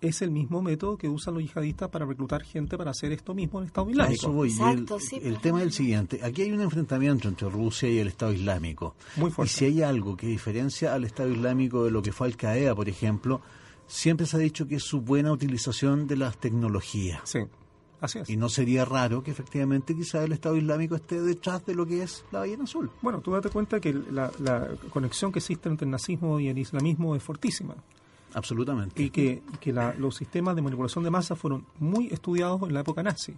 [SPEAKER 4] es el mismo método que usan los yihadistas para reclutar gente para hacer esto mismo en el Estado Islámico.
[SPEAKER 2] Exacto, el, tema es el siguiente. Aquí hay un enfrentamiento entre Rusia y el Estado Islámico.
[SPEAKER 4] Muy fuerte.
[SPEAKER 2] Y si hay algo que diferencia al Estado Islámico de lo que fue Al Qaeda, por ejemplo, siempre se ha dicho que es su buena utilización de las tecnologías.
[SPEAKER 4] Sí. Así es.
[SPEAKER 2] Y no sería raro que efectivamente quizá el Estado Islámico esté detrás de lo que es la ballena azul.
[SPEAKER 4] Bueno, tú date cuenta que la, la conexión que existe entre el nazismo y el islamismo es fortísima.
[SPEAKER 2] Absolutamente.
[SPEAKER 4] Y que, los sistemas de manipulación de masa fueron muy estudiados en la época nazi.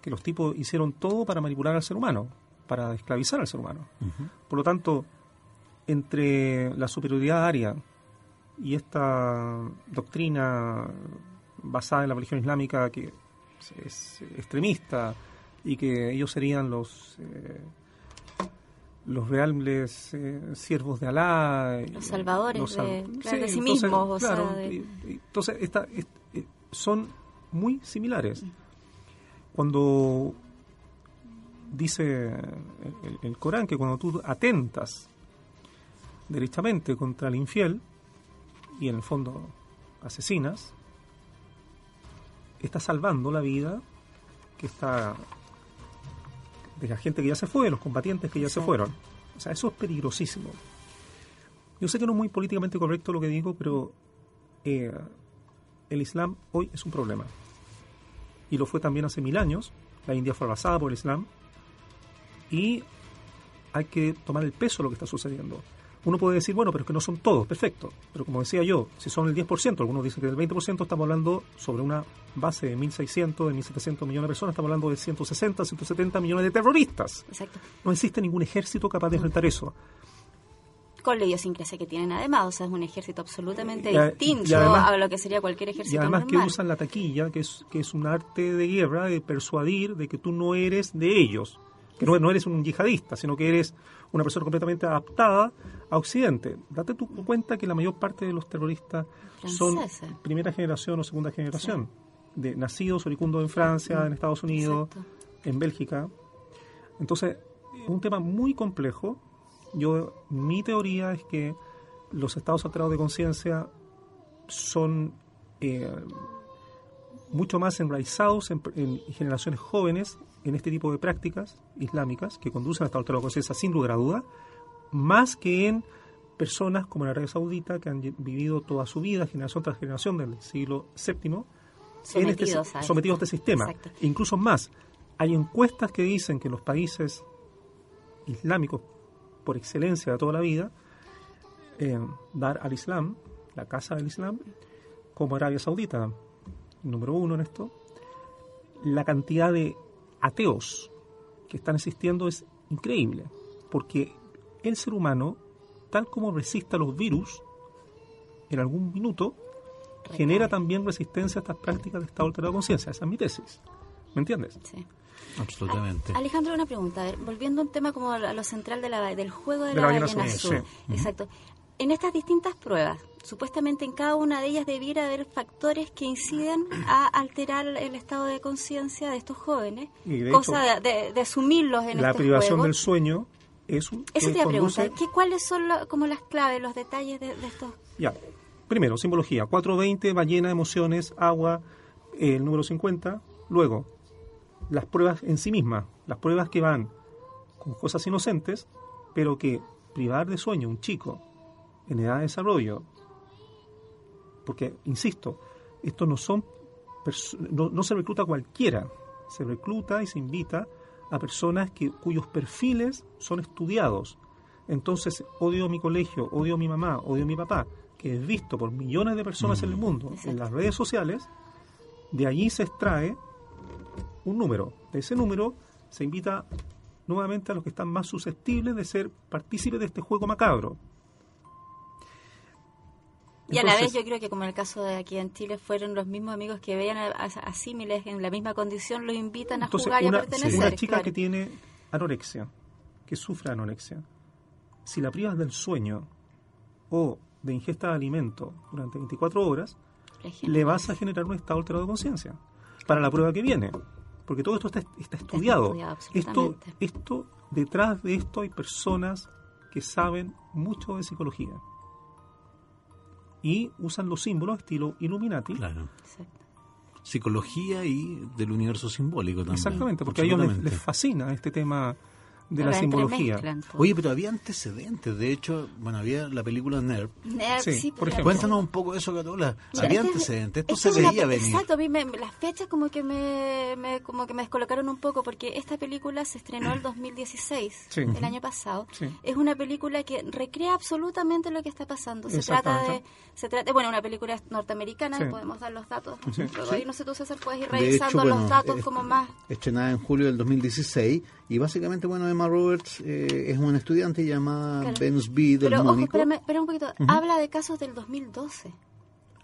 [SPEAKER 4] Que los tipos hicieron todo para manipular al ser humano, para esclavizar al ser humano. Por lo tanto, entre la superioridad aria y esta doctrina basada en la religión islámica que es extremista y que ellos serían los eh, los reales eh, siervos de Alá.
[SPEAKER 3] Los salvadores de, sí, mismos.
[SPEAKER 4] Entonces, eh, son muy similares. Cuando dice el, Corán que cuando tú atentas derechamente contra el infiel y en el fondo asesinas, estás salvando la vida que está de la gente que ya se fue, los combatientes que ya se fueron. O sea, eso es peligrosísimo. Yo sé que no es muy políticamente correcto lo que digo, pero eh, el Islam hoy es un problema. Y lo fue también hace mil años. La India fue arrasada por el Islam. Y hay que tomar el peso de lo que está sucediendo. Uno puede decir, bueno, pero es que no son todos, perfecto. Pero como decía yo, si son el 10%, algunos dicen que del 20%, estamos hablando sobre una base de 1.600, de 1.700 millones de personas, estamos hablando de 160, 170 millones de terroristas.
[SPEAKER 3] Exacto.
[SPEAKER 4] No existe ningún ejército capaz de enfrentar eso
[SPEAKER 3] con la idiosincrasia que tienen además, o sea, es un ejército absolutamente distinto a lo que sería cualquier ejército
[SPEAKER 4] Y además que usan la taquilla, que es, que es un arte de guerra, de persuadir de que tú no eres de ellos, que no, no eres un yihadista, sino que eres una persona completamente adaptada a Occidente. Date tu cuenta que la mayor parte de los terroristas son primera generación o segunda generación, de nacidos oricundos en Francia, en Estados Unidos, en Bélgica. Entonces, es un tema muy complejo. Yo, mi teoría es que los estados alterados de conciencia son eh, mucho más enraizados en, generaciones jóvenes en este tipo de prácticas islámicas que conducen a esta alterado de conciencia sin lugar a duda, más que en personas como en Arabia Saudita que han vivido toda su vida, generación tras generación del siglo VII,
[SPEAKER 3] sometidos,
[SPEAKER 4] a, sometidos a este sistema. incluso más, hay encuestas que dicen que los países islámicos por excelencia de toda la vida, eh, dar al Islam, la casa del Islam, como Arabia Saudita, número uno en esto, la cantidad de ateos que están existiendo es increíble, porque el ser humano, tal como resiste a los virus, en algún minuto genera también resistencia a estas prácticas de estado alterado de conciencia. Esa es mi tesis. ¿Me entiendes?
[SPEAKER 3] Sí.
[SPEAKER 2] Absolutamente.
[SPEAKER 3] Alejandro, una pregunta. volviendo a un tema como a lo central de la, del juego de, la, ballena, azul. Exacto. En estas distintas pruebas, supuestamente en cada una de ellas debiera haber factores que inciden a alterar el estado de conciencia de estos jóvenes, cosa de, asumirlos en
[SPEAKER 4] la privación del sueño es un
[SPEAKER 3] Eso te iba a preguntar, ¿cuáles son como las claves, los detalles de, estos?
[SPEAKER 4] Ya, primero, simbología, 420, ballena, emociones, agua, el número 50, luego, las pruebas en sí mismas, las pruebas que van con cosas inocentes, pero que privar de sueño a un chico en edad de desarrollo, porque, insisto, esto no son no, no, se recluta cualquiera, se recluta y se invita a personas que, cuyos perfiles son estudiados. Entonces, odio a mi colegio, odio a mi mamá, odio a mi papá, que es visto por millones de personas en el mm. mundo, en las redes sociales, de allí se extrae un número. De ese número se invita nuevamente a los que están más susceptibles de ser partícipes de este juego macabro.
[SPEAKER 3] Y a la vez yo creo que como en el caso de aquí en Chile fueron los mismos amigos que veían a, símiles en la misma condición, los invitan a jugar y a pertenecer.
[SPEAKER 4] Una chica que tiene anorexia, que sufre anorexia, si la privas del sueño o de ingesta de alimento durante 24 horas, le vas a generar un estado alterado de conciencia para la prueba que viene porque todo esto está, estudiado. esto, esto, detrás de esto hay personas que saben mucho de psicología y usan los símbolos estilo Illuminati.
[SPEAKER 2] Claro. Psicología y del universo simbólico también.
[SPEAKER 4] Exactamente, porque a ellos les fascina este tema de la simbología.
[SPEAKER 2] Oye, pero había antecedentes. De hecho, bueno, había la película Nerv.
[SPEAKER 3] Nerv, sí,
[SPEAKER 2] por ejemplo. Cuéntanos un poco de eso, Catola. había antecedentes. Esto se veía venir.
[SPEAKER 3] Exacto, a mí las fechas como que me, como que me descolocaron un poco porque esta película se estrenó el 2016, el año pasado. Es una película que recrea absolutamente lo que está pasando. Se trata de se trata bueno, una película norteamericana, podemos dar los datos. Ahí no sé tú César puedes ir revisando los datos como más
[SPEAKER 2] estrenada en julio del 2016 y básicamente bueno, Emma Roberts eh, es una estudiante llamada claro. Venus B del
[SPEAKER 3] Pero, ojo, espera un poquito. Habla de casos del 2012.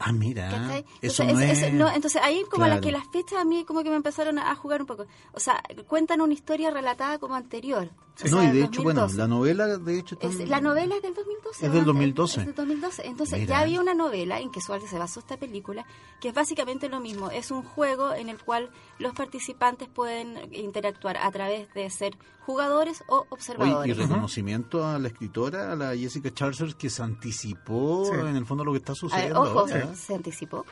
[SPEAKER 2] Ah, mira. Eso no, es...
[SPEAKER 3] entonces ahí como que las fechas a mí como que me empezaron a jugar un poco. O sea, cuentan una historia relatada como anterior.
[SPEAKER 2] no, y de hecho, bueno, la novela de hecho
[SPEAKER 3] La novela es del 2012.
[SPEAKER 2] Es del 2012.
[SPEAKER 3] Es del 2012. Entonces ya había una novela en que se basó esta película, que es básicamente lo mismo. Es un juego en el cual los participantes pueden interactuar a través de ser jugadores o observadores.
[SPEAKER 2] y reconocimiento a la escritora, a la Jessica Charles, que se anticipó en el fondo lo que está sucediendo.
[SPEAKER 3] ojo, se anticipó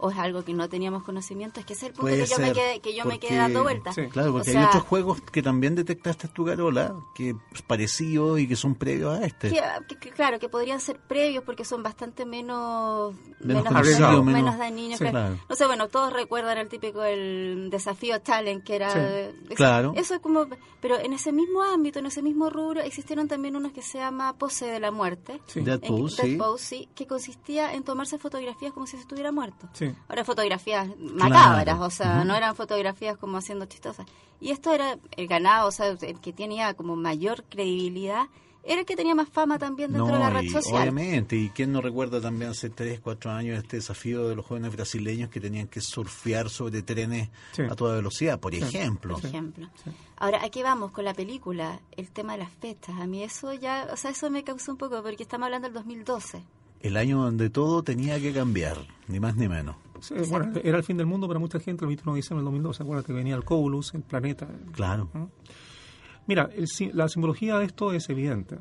[SPEAKER 3] o es algo que no teníamos conocimiento, es que es el punto que yo, me quedé, que yo me quedé dando vueltas.
[SPEAKER 2] Claro, porque hay otros juegos que también detectaste tu Carola, que es parecido y que son previos a este.
[SPEAKER 3] claro, que podrían ser previos porque son bastante menos menos, menos, menos, dañinos. No sé, bueno, todos recuerdan el típico el desafío talent que era...
[SPEAKER 2] claro.
[SPEAKER 3] Eso es como... Pero en ese mismo ámbito, en ese mismo rubro, existieron también unos que se llama Pose de la Muerte.
[SPEAKER 2] Dead Pose,
[SPEAKER 3] sí. Que consistía en tomarse fotografías como si se estuviera muerto. Sí. Ahora fotografías macabras, o sea, no eran fotografías como haciendo chistosas. Y esto era el ganado, o sea, el que tenía como mayor credibilidad era el que tenía más fama también dentro de la red social.
[SPEAKER 2] Obviamente, y quién no recuerda también hace 3, 4 años este desafío de los jóvenes brasileños que tenían que surfear sobre trenes a toda velocidad, por ejemplo.
[SPEAKER 3] Por ejemplo. Ahora, aquí vamos con la película, el tema de las fechas. A mí eso ya, o sea, eso me causó un poco, porque estamos hablando del 2012
[SPEAKER 2] el año donde todo tenía que cambiar, ni más ni menos.
[SPEAKER 4] bueno, era el fin del mundo para mucha gente, el 21 de diciembre del 2012, acuérdate que venía el Cobulus, el planeta.
[SPEAKER 2] Claro.
[SPEAKER 4] Mira, la simbología de esto es evidente.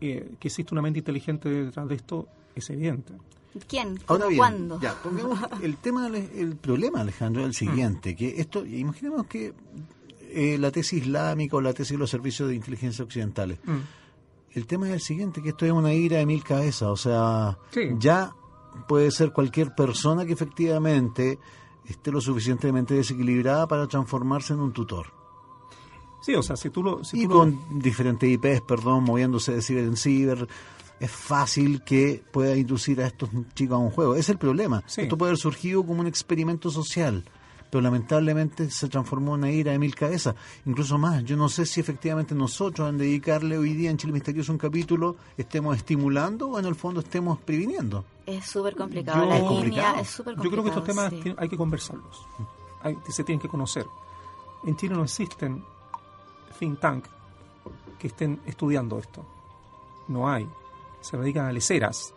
[SPEAKER 4] Eh, que existe una mente inteligente detrás de esto es evidente.
[SPEAKER 3] ¿Quién? ¿Cuándo?
[SPEAKER 2] Ya, el tema, el problema, Alejandro, es el siguiente, que esto, imaginemos que eh, la tesis islámica o la tesis de los servicios de inteligencia occidentales, el tema es el siguiente, que esto es una ira de mil cabezas, o sea, ya puede ser cualquier persona que efectivamente esté lo suficientemente desequilibrada para transformarse en un tutor.
[SPEAKER 4] Sí, o sea, si tú lo...
[SPEAKER 2] y con diferentes IPs, perdón, moviéndose de ciber en ciber, es fácil que pueda inducir a estos chicos a un juego. Es el problema. Esto puede haber surgido como un experimento social pero lamentablemente se transformó en una ira de mil cabezas. Incluso más, yo no sé si efectivamente nosotros, en dedicarle hoy día en Chile Misterioso un capítulo, estemos estimulando o en el fondo estemos previniendo.
[SPEAKER 3] Es súper complicado, la línea es súper complicado.
[SPEAKER 4] Yo creo que estos temas hay que conversarlos, se tienen que conocer. En Chile no existen think tank que estén estudiando esto. No hay. Se dedican a leceras.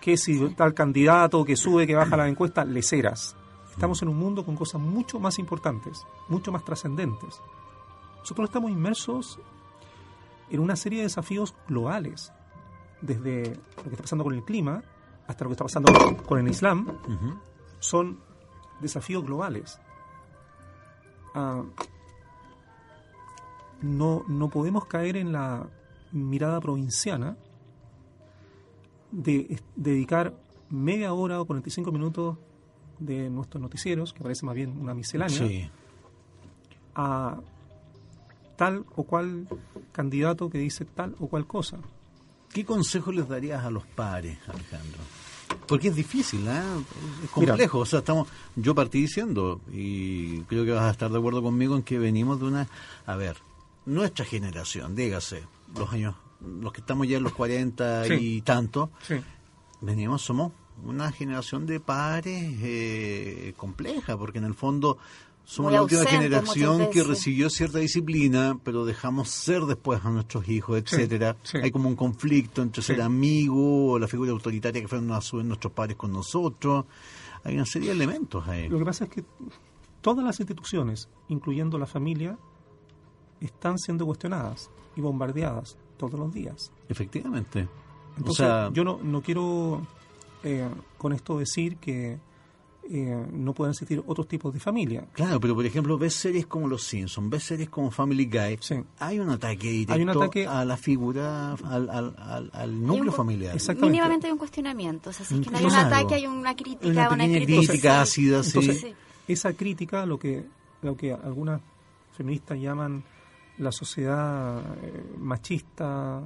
[SPEAKER 4] Que si tal candidato que sube, que baja la encuesta, leceras Estamos en un mundo con cosas mucho más importantes, mucho más trascendentes. Nosotros estamos inmersos en una serie de desafíos globales, desde lo que está pasando con el clima hasta lo que está pasando con el Islam, son desafíos globales. Ah, no, no podemos caer en la mirada provinciana de, dedicar media hora o 45 minutos de nuestros noticieros, que parece más bien una miscelánea, a tal o cual candidato que dice tal o cual cosa.
[SPEAKER 2] ¿Qué consejo les darías a los padres, Alejandro? Porque es difícil, ¿eh? es complejo. o sea, estamos, yo partí diciendo, y creo que vas a estar de acuerdo conmigo en que venimos de una, a ver, nuestra generación, dígase, los años, los que estamos ya en los 40 y tanto, venimos, somos una generación de padres eh, compleja, porque en el fondo somos la última generación que recibió cierta disciplina, pero dejamos ser después a nuestros hijos, etcétera. Hay como un conflicto entre ser amigo o la figura autoritaria que fueron a su nuestros padres con nosotros. Hay una serie de elementos ahí.
[SPEAKER 4] Lo que pasa es que todas las instituciones, incluyendo la familia, están siendo cuestionadas y bombardeadas todos los días.
[SPEAKER 2] Efectivamente.
[SPEAKER 4] Entonces, yo no, no quiero eh, con esto decir que eh, no pueden existir otros tipos de familia.
[SPEAKER 2] Claro, pero por ejemplo, ves series como Los Simpsons, ves series como Family Guy, hay un ataque directo a la figura, al, al, al, núcleo familiar.
[SPEAKER 3] Mínimamente hay un cuestionamiento, o sea, si es que no hay un ataque, hay una crítica. Una, crítica,
[SPEAKER 2] ácida,
[SPEAKER 4] esa crítica, lo que, lo que algunas feministas llaman la sociedad eh, machista,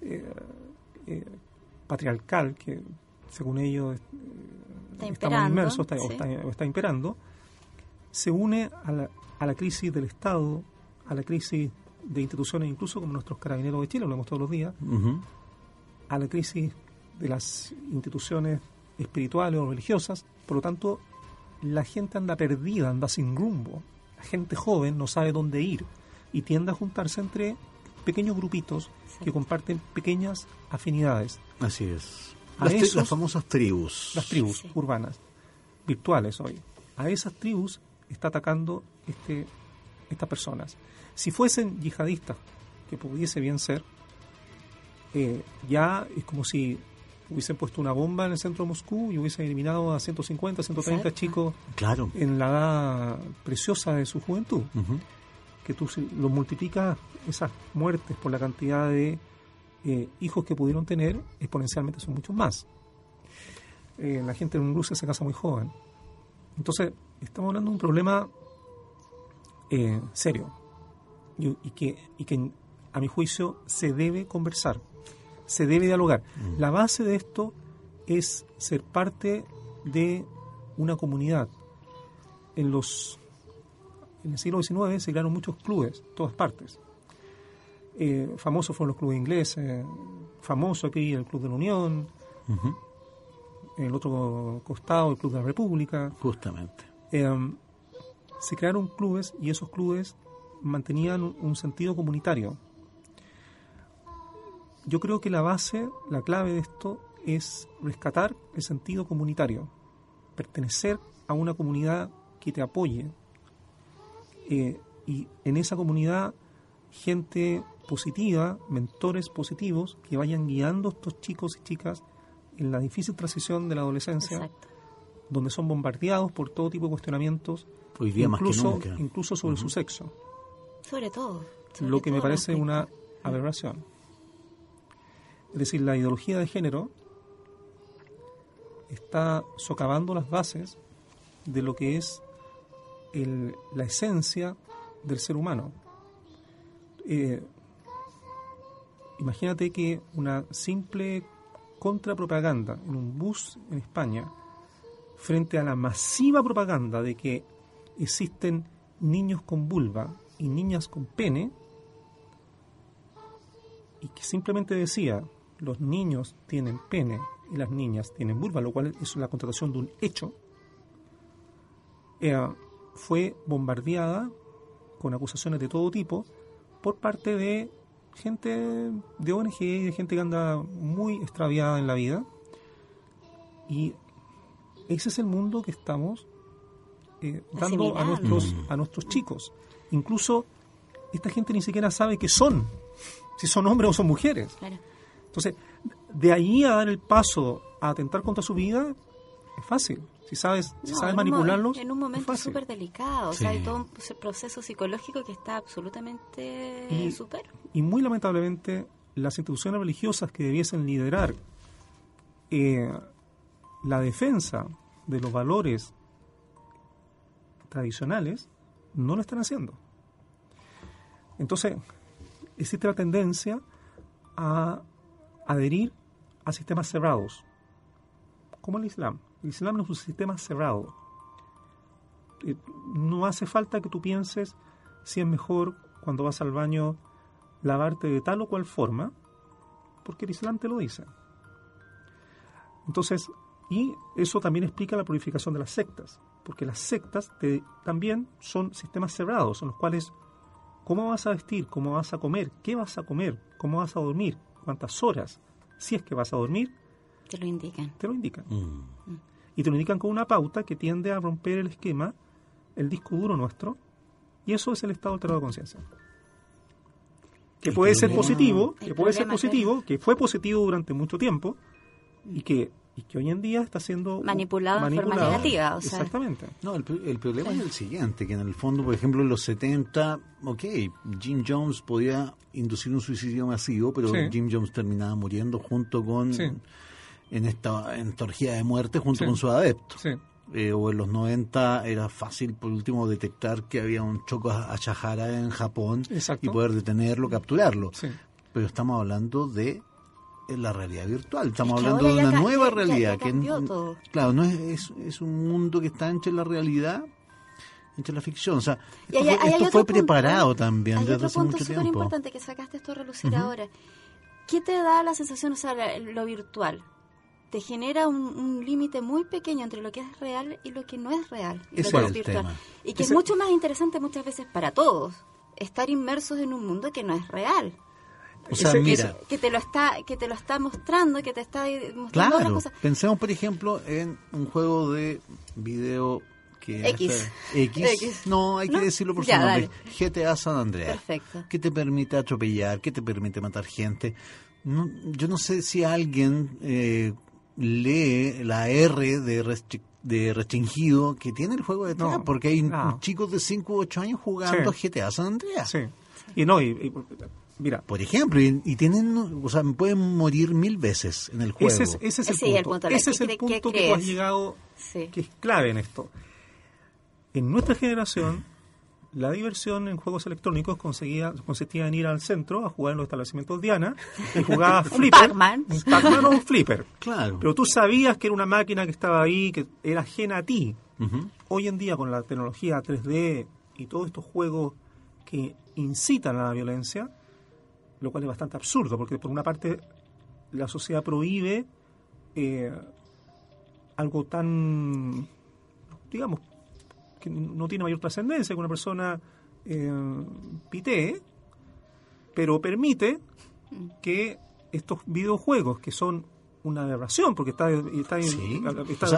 [SPEAKER 4] eh, patriarcal, que según ellos
[SPEAKER 3] está
[SPEAKER 4] inmersos está, o, está, imperando, se une a la, a la crisis del Estado, a la crisis de instituciones, incluso como nuestros carabineros de Chile, lo vemos todos los días, a la crisis de las instituciones espirituales o religiosas. Por lo tanto, la gente anda perdida, anda sin rumbo. La gente joven no sabe dónde ir y tiende a juntarse entre pequeños grupitos que comparten pequeñas afinidades.
[SPEAKER 2] Así es las, famosas tribus.
[SPEAKER 4] Las tribus urbanas, virtuales hoy. A esas tribus está atacando este, estas personas. Si fuesen yihadistas, que pudiese bien ser, eh, ya es como si hubiesen puesto una bomba en el centro de Moscú y hubiesen eliminado a 150, 130 chicos
[SPEAKER 2] claro.
[SPEAKER 4] en la edad preciosa de su juventud. Que tú lo multiplicas esas muertes por la cantidad de eh, hijos que pudieron tener, exponencialmente son muchos más. Eh, la gente en Rusia se casa muy joven. Entonces, estamos hablando de un problema eh, serio y, que, y que, a mi juicio, se debe conversar, se debe dialogar. Mm. La base de esto es ser parte de una comunidad. En los en el siglo XIX se crearon muchos clubes, todas partes. Eh, famosos fueron los clubes ingleses, famoso aquí el Club de la Unión, el otro costado el Club de la República.
[SPEAKER 2] Justamente.
[SPEAKER 4] Eh, se crearon clubes y esos clubes mantenían un, sentido comunitario. Yo creo que la base, la clave de esto es rescatar el sentido comunitario, pertenecer a una comunidad que te apoye eh, y en esa comunidad gente positiva, mentores positivos que vayan guiando a estos chicos y chicas en la difícil transición de la adolescencia, donde son bombardeados por todo tipo de cuestionamientos, incluso, incluso sobre su sexo.
[SPEAKER 3] Sobre todo.
[SPEAKER 4] lo que me parece una aberración. Es decir, la ideología de género está socavando las bases de lo que es la esencia del ser humano. Eh, Imagínate que una simple contrapropaganda en un bus en España, frente a la masiva propaganda de que existen niños con vulva y niñas con pene, y que simplemente decía los niños tienen pene y las niñas tienen vulva, lo cual es la contratación de un hecho, eh, fue bombardeada con acusaciones de todo tipo por parte de gente de ONG y de gente que anda muy extraviada en la vida. Y ese es el mundo que estamos eh, dando a nuestros, a nuestros chicos. Incluso esta gente ni siquiera sabe qué son, si son hombres o son mujeres. Entonces, de ahí a dar el paso a atentar contra su vida, es fácil. Si sabes, si sabes manipularlos.
[SPEAKER 3] en un momento súper delicado. O sea, hay todo un proceso psicológico que está absolutamente y, súper.
[SPEAKER 4] Y muy lamentablemente, las instituciones religiosas que debiesen liderar eh, la defensa de los valores tradicionales no lo están haciendo. Entonces, existe la tendencia a adherir a sistemas cerrados, como el Islam. El Islam no es un sistema cerrado. Eh, no hace falta que tú pienses si es mejor cuando vas al baño lavarte de tal o cual forma, porque el Islam te lo dice. Entonces, y eso también explica la purificación de las sectas, porque las sectas también son sistemas cerrados, en los cuales cómo vas a vestir, cómo vas a comer, qué vas a comer, cómo vas a dormir, cuántas horas, si es que vas a dormir.
[SPEAKER 3] Te lo indican.
[SPEAKER 4] Te lo indican. Mm. Y te lo indican con una pauta que tiende a romper el esquema, el disco duro nuestro, y eso es el estado alterado de conciencia. Que puede ser positivo, que puede ser positivo, que fue positivo durante mucho tiempo, y que y que hoy en día está siendo
[SPEAKER 3] manipulado, de forma negativa.
[SPEAKER 4] Exactamente.
[SPEAKER 2] No, el, problema es el siguiente, que en el fondo, por ejemplo, en los 70, ok, Jim Jones podía inducir un suicidio masivo, pero Jim Jones terminaba muriendo junto con, en, esta, en de muerte, junto con su adepto. Eh, o en los 90 era fácil, por último, detectar que había un choco a Chahara en Japón y poder detenerlo, capturarlo. Pero estamos hablando de la realidad virtual. Estamos hablando de una nueva realidad. que Claro, no es, es, un mundo que está entre la realidad entre la ficción. O sea, esto, fue, preparado también
[SPEAKER 3] hay desde hace mucho tiempo. importante que sacaste esto a relucir ahora. ¿Qué te da la sensación, o sea, lo virtual? Te genera un, límite muy pequeño entre lo que es real y lo que no es real. Y,
[SPEAKER 2] lo que es virtual.
[SPEAKER 3] y que es mucho más interesante muchas veces para todos estar inmersos en un mundo que no es real.
[SPEAKER 2] O sea, mira,
[SPEAKER 3] que, te lo está que te lo está mostrando, que te está mostrando
[SPEAKER 2] claro, cosas. Pensemos, por ejemplo, en un juego de video que
[SPEAKER 3] X.
[SPEAKER 2] X. No, hay que decirlo por su nombre. GTA San Andreas.
[SPEAKER 3] Perfecto.
[SPEAKER 2] Que te permite atropellar, que te permite matar gente. yo no sé si alguien eh, lee la R de, de restringido que tiene el juego de no, porque hay chicos de 5 u 8 años jugando GTA San Andreas.
[SPEAKER 4] Sí. Y no, y Mira.
[SPEAKER 2] Por ejemplo, y, tienen, o sea, pueden morir mil veces en el juego.
[SPEAKER 4] Ese es, ese es el punto. ese es el punto que, tú has llegado, que es clave en esto. En nuestra generación, la diversión en juegos electrónicos conseguía, consistía en ir al centro a jugar en los establecimientos Diana y jugaba flipper.
[SPEAKER 3] Pac-Man.
[SPEAKER 4] Pac-Man o un flipper.
[SPEAKER 2] Claro.
[SPEAKER 4] Pero tú sabías que era una máquina que estaba ahí, que era ajena a ti. Hoy en día, con la tecnología 3D y todos estos juegos que incitan a la violencia, lo cual es bastante absurdo, porque por una parte la sociedad prohíbe eh, algo tan, digamos, que no tiene mayor trascendencia que una persona eh, pitee, pero permite que estos videojuegos que son una aberración porque está, está,
[SPEAKER 2] sí.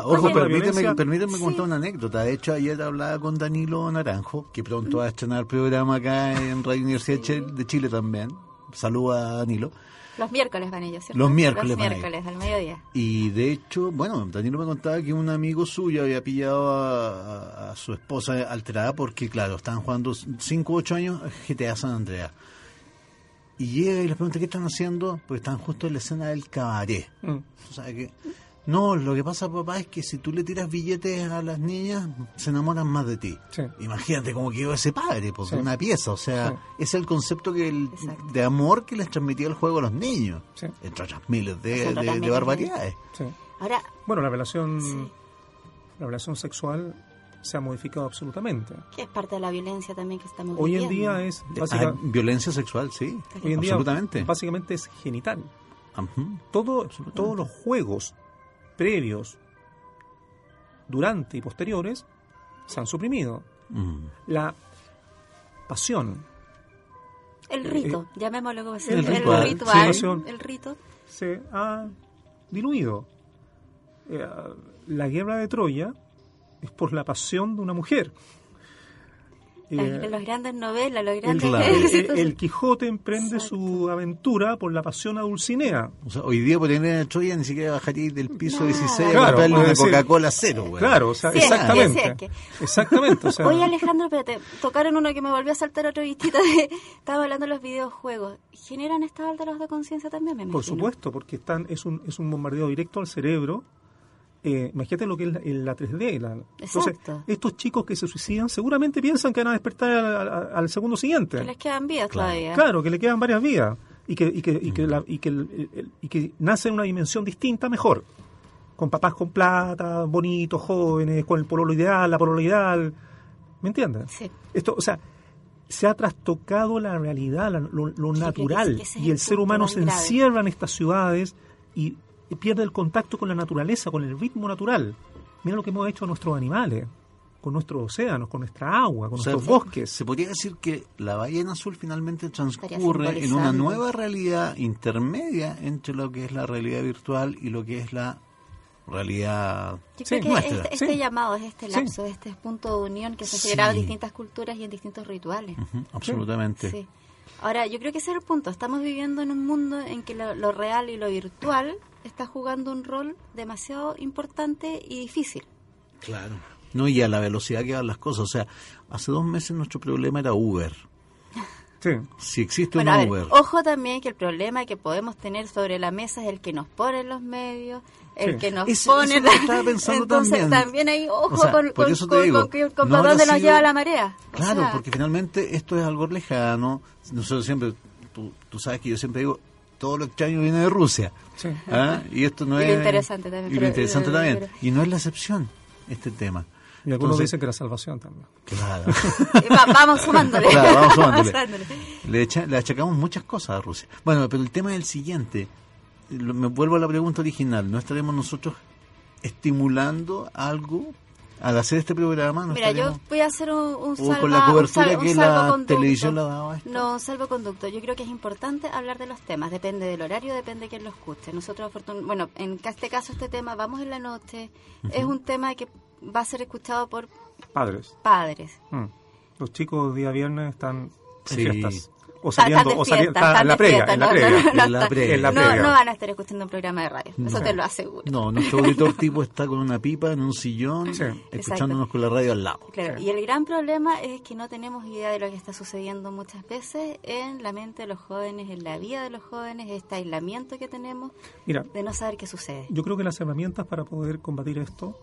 [SPEAKER 2] ojo, permíteme, permíteme contar una anécdota. De hecho, ayer hablaba con Danilo Naranjo, que pronto va a estrenar programa acá en Radio Universidad de Chile también saluda a Danilo.
[SPEAKER 3] Los miércoles van ellos, ¿cierto?
[SPEAKER 2] Los miércoles,
[SPEAKER 3] Los miércoles al mediodía.
[SPEAKER 2] Y de hecho, bueno, Danilo me contaba que un amigo suyo había pillado a, su esposa alterada porque, claro, estaban jugando 5 o 8 años GTA San Andreas. Y llega y les pregunta qué están haciendo, porque están justo en la escena del cabaret. Mm. O sea, que no, lo que pasa, papá, es que si tú le tiras billetes a las niñas, se enamoran más de ti. Imagínate cómo quedó ese padre, porque una pieza. O sea, es el concepto que de amor que les transmitía el juego a los niños. Entre otras miles de, de, barbaridades.
[SPEAKER 4] Ahora, bueno, la relación, la relación sexual se ha modificado absolutamente.
[SPEAKER 3] Que es parte de la violencia también que estamos
[SPEAKER 4] Hoy en día es...
[SPEAKER 2] Ah, violencia sexual, sí. Hoy en día
[SPEAKER 4] básicamente es genital. Todo, todos los juegos previos, durante y posteriores, se han suprimido. Mm. La pasión.
[SPEAKER 3] El rito, eh, llamémoslo como el, el, ritual, el rito.
[SPEAKER 4] Se ha diluido. Eh, la guerra de Troya es por la pasión de una mujer.
[SPEAKER 3] Los grandes novelas, los grandes
[SPEAKER 4] el, el, Quijote emprende su aventura por la pasión a Dulcinea.
[SPEAKER 2] O sea, hoy día por tener a Troya ni siquiera bajaría del piso 16 claro, para una Coca-Cola cero. Güey.
[SPEAKER 4] Claro, o sea, exactamente. exactamente. O sea,
[SPEAKER 3] Oye Alejandro, espérate, tocaron uno que me volvió a saltar otro vistito. De, estaba hablando de los videojuegos. ¿Generan estados alterados de conciencia también? Me
[SPEAKER 4] por supuesto, porque están es un, es un bombardeo directo al cerebro eh, imagínate lo que es la, 3D. entonces, estos chicos que se suicidan seguramente piensan que van a despertar al, segundo siguiente.
[SPEAKER 3] Que les quedan vidas todavía.
[SPEAKER 4] Claro, que le quedan varias vidas. Y que, y que, y que, mm. y que, y que nace en una dimensión distinta mejor. Con papás con plata, bonitos, jóvenes, con el pololo ideal, la pololo ideal. ¿Me entiendes?
[SPEAKER 3] Sí.
[SPEAKER 4] Esto, o sea, se ha trastocado la realidad, lo, natural. y el ser humano se encierra en estas ciudades y pierde el contacto con la naturaleza, con el ritmo natural. Mira lo que hemos hecho a nuestros animales, con nuestros océanos, con nuestra agua, con nuestros bosques.
[SPEAKER 2] Se podría decir que la ballena azul finalmente transcurre en una nueva realidad intermedia entre lo que es la realidad virtual y lo que es la realidad
[SPEAKER 3] Yo creo que este, este llamado es este lapso, este punto de unión que se ha generado en distintas culturas y en distintos rituales.
[SPEAKER 2] absolutamente.
[SPEAKER 3] Ahora, yo creo que ese es el punto. Estamos viviendo en un mundo en que lo real y lo virtual está jugando un rol demasiado importante y difícil.
[SPEAKER 2] Claro. No, y a la velocidad que van las cosas. O sea, hace dos meses nuestro problema era Uber.
[SPEAKER 4] Sí.
[SPEAKER 2] Si existe un Uber.
[SPEAKER 3] ojo también que el problema que podemos tener sobre la mesa es el que nos pone los medios, el que nos pone...
[SPEAKER 2] Eso estaba pensando
[SPEAKER 3] Entonces
[SPEAKER 2] también.
[SPEAKER 3] hay ojo con, con, con, dónde nos lleva la marea.
[SPEAKER 2] Claro, porque finalmente esto es algo lejano. Nosotros siempre, tú, tú sabes que yo siempre digo, todo lo extraño viene de Rusia. ¿Ah? Y esto no
[SPEAKER 3] y
[SPEAKER 2] es.
[SPEAKER 3] Lo interesante también.
[SPEAKER 2] Y lo interesante también. Y no es la excepción este tema.
[SPEAKER 4] Y algunos dicen que la salvación también.
[SPEAKER 2] Claro.
[SPEAKER 3] vamos sumándole.
[SPEAKER 2] Claro, vamos sumándole. le, le, achacamos muchas cosas a Rusia. Bueno, pero el tema es el siguiente. Me vuelvo a la pregunta original. ¿No estaremos nosotros estimulando algo al hacer este programa
[SPEAKER 3] Mira, yo voy a hacer un, un
[SPEAKER 2] con la cobertura que la televisión la daba
[SPEAKER 3] No, salvoconducto. Yo creo que es importante hablar de los temas. Depende del horario, depende de quién lo escuche. Nosotros, bueno, en este caso este tema, vamos en la noche, es un tema que va a ser escuchado por...
[SPEAKER 4] Padres.
[SPEAKER 3] Padres.
[SPEAKER 4] Mm. Los chicos día viernes están en fiestas o saliendo, o saliendo en la prega, en la
[SPEAKER 3] prega. No, van a estar escuchando un programa de radio, eso te lo aseguro.
[SPEAKER 2] No, nuestro auditor tipo está con una pipa en un sillón, escuchándonos con la radio al lado.
[SPEAKER 3] Claro, y el gran problema es que no tenemos idea de lo que está sucediendo muchas veces en la mente de los jóvenes, en la vida de los jóvenes, este aislamiento que tenemos de no saber qué sucede.
[SPEAKER 4] Yo creo que las herramientas para poder combatir esto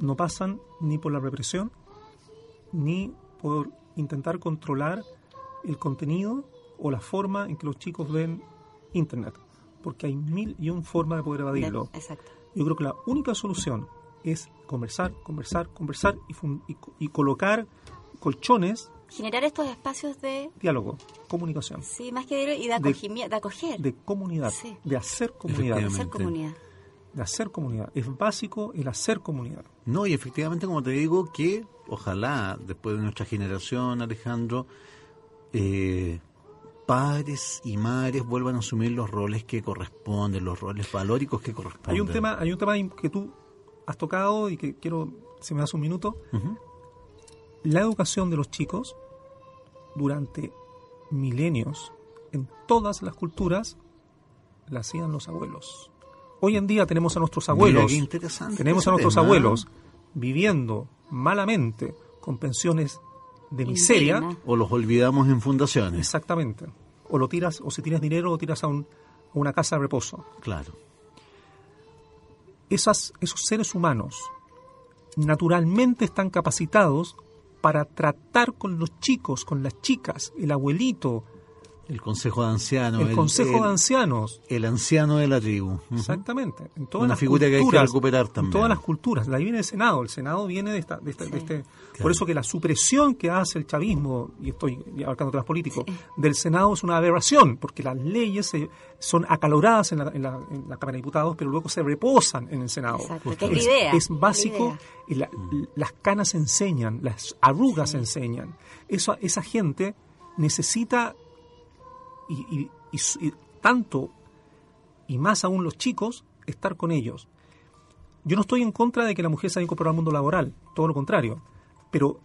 [SPEAKER 4] no pasan ni por la represión, ni por intentar controlar el contenido o la forma en que los chicos ven Internet, porque hay mil y un formas de poder evadirlo.
[SPEAKER 3] exacto.
[SPEAKER 4] Yo creo que la única solución es conversar, conversar, conversar y, y, colocar colchones
[SPEAKER 3] generar estos espacios de
[SPEAKER 4] diálogo, comunicación.
[SPEAKER 3] Sí, más que de, y de, de, acoger.
[SPEAKER 4] De comunidad, de hacer comunidad. De
[SPEAKER 3] hacer comunidad.
[SPEAKER 4] De hacer comunidad. Es básico el hacer comunidad.
[SPEAKER 2] No, y efectivamente, como te digo, que ojalá después de nuestra generación, Alejandro, eh, padres y madres vuelvan a asumir los roles que corresponden, los roles valóricos que corresponden.
[SPEAKER 4] Hay un tema, hay un tema que tú has tocado y que quiero, si me das un minuto, la educación de los chicos durante milenios en todas las culturas la hacían los abuelos. Hoy en día tenemos a nuestros abuelos, tenemos a nuestros abuelos viviendo malamente con pensiones de miseria.
[SPEAKER 2] O los olvidamos en fundaciones.
[SPEAKER 4] Exactamente. O lo tiras, o si tienes dinero, lo tiras a, un, a una casa de reposo.
[SPEAKER 2] Claro.
[SPEAKER 4] Esas, esos seres humanos naturalmente están capacitados para tratar con los chicos, con las chicas, el abuelito,
[SPEAKER 2] el consejo de ancianos.
[SPEAKER 4] El, consejo de ancianos.
[SPEAKER 2] El anciano de la tribu.
[SPEAKER 4] Exactamente.
[SPEAKER 2] En todas Una figura que hay que recuperar también.
[SPEAKER 4] En todas las culturas. La ahí viene el Senado. El Senado viene de, esta, de, este... Por eso que la supresión que hace el chavismo, y estoy abarcando temas políticos, del Senado es una aberración, porque las leyes son acaloradas en la, en, la, Cámara de Diputados, pero luego se reposan en el Senado.
[SPEAKER 3] es, idea,
[SPEAKER 4] es, básico. las canas enseñan, las arrugas enseñan. Eso, esa gente necesita y, tanto y más aún los chicos, estar con ellos. Yo no estoy en contra de que la mujer se haya incorporado al mundo laboral, todo lo contrario, pero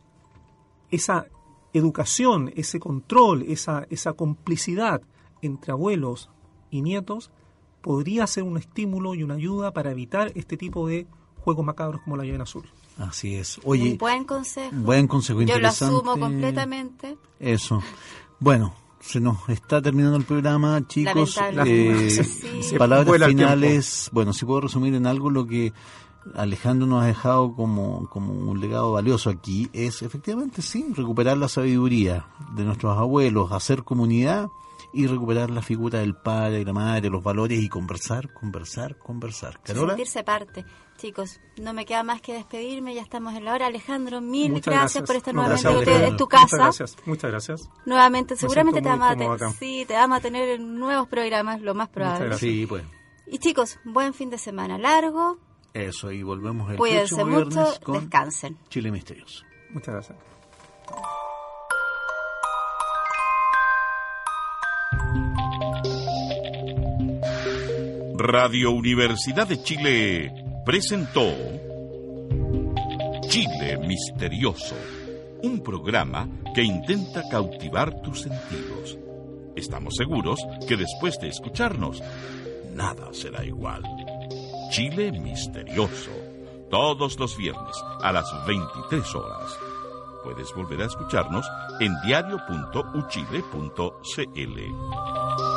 [SPEAKER 4] esa educación, ese control, esa, esa complicidad entre abuelos y nietos podría ser un estímulo y una ayuda para evitar este tipo de juegos macabros como la lluvia azul.
[SPEAKER 2] Así es. Oye,
[SPEAKER 3] un buen consejo.
[SPEAKER 2] Buen consejo
[SPEAKER 3] Yo lo asumo completamente.
[SPEAKER 2] Eso. Bueno, se nos está terminando el programa, chicos.
[SPEAKER 3] Eh,
[SPEAKER 2] Palabras finales. Bueno, si puedo resumir en algo lo que Alejandro nos ha dejado como, como un legado valioso aquí, es efectivamente, sí, recuperar la sabiduría de nuestros abuelos, hacer comunidad y recuperar la figura del padre y la madre, los valores y conversar, conversar, conversar.
[SPEAKER 3] Sentirse parte. Chicos, no me queda más que despedirme, ya estamos en la hora. Alejandro, mil gracias, por estar nuevamente en tu casa. Muchas
[SPEAKER 4] gracias, muchas gracias.
[SPEAKER 3] Nuevamente, seguramente te vamos, a sí, te vamos a tener en nuevos programas, lo más probable.
[SPEAKER 2] Sí, pues.
[SPEAKER 3] Y chicos, buen fin de semana largo.
[SPEAKER 2] Eso, y volvemos el
[SPEAKER 3] Cuídense
[SPEAKER 2] próximo
[SPEAKER 3] mucho,
[SPEAKER 2] viernes con
[SPEAKER 3] descansen.
[SPEAKER 2] Chile Misterioso.
[SPEAKER 4] Muchas gracias.
[SPEAKER 1] Radio Universidad de Chile presentó Chile Misterioso, un programa que intenta cautivar tus sentidos. Estamos seguros que después de escucharnos, nada será igual. Chile Misterioso, todos los viernes a las 23 horas. Puedes volver a escucharnos en diario.uchile.cl.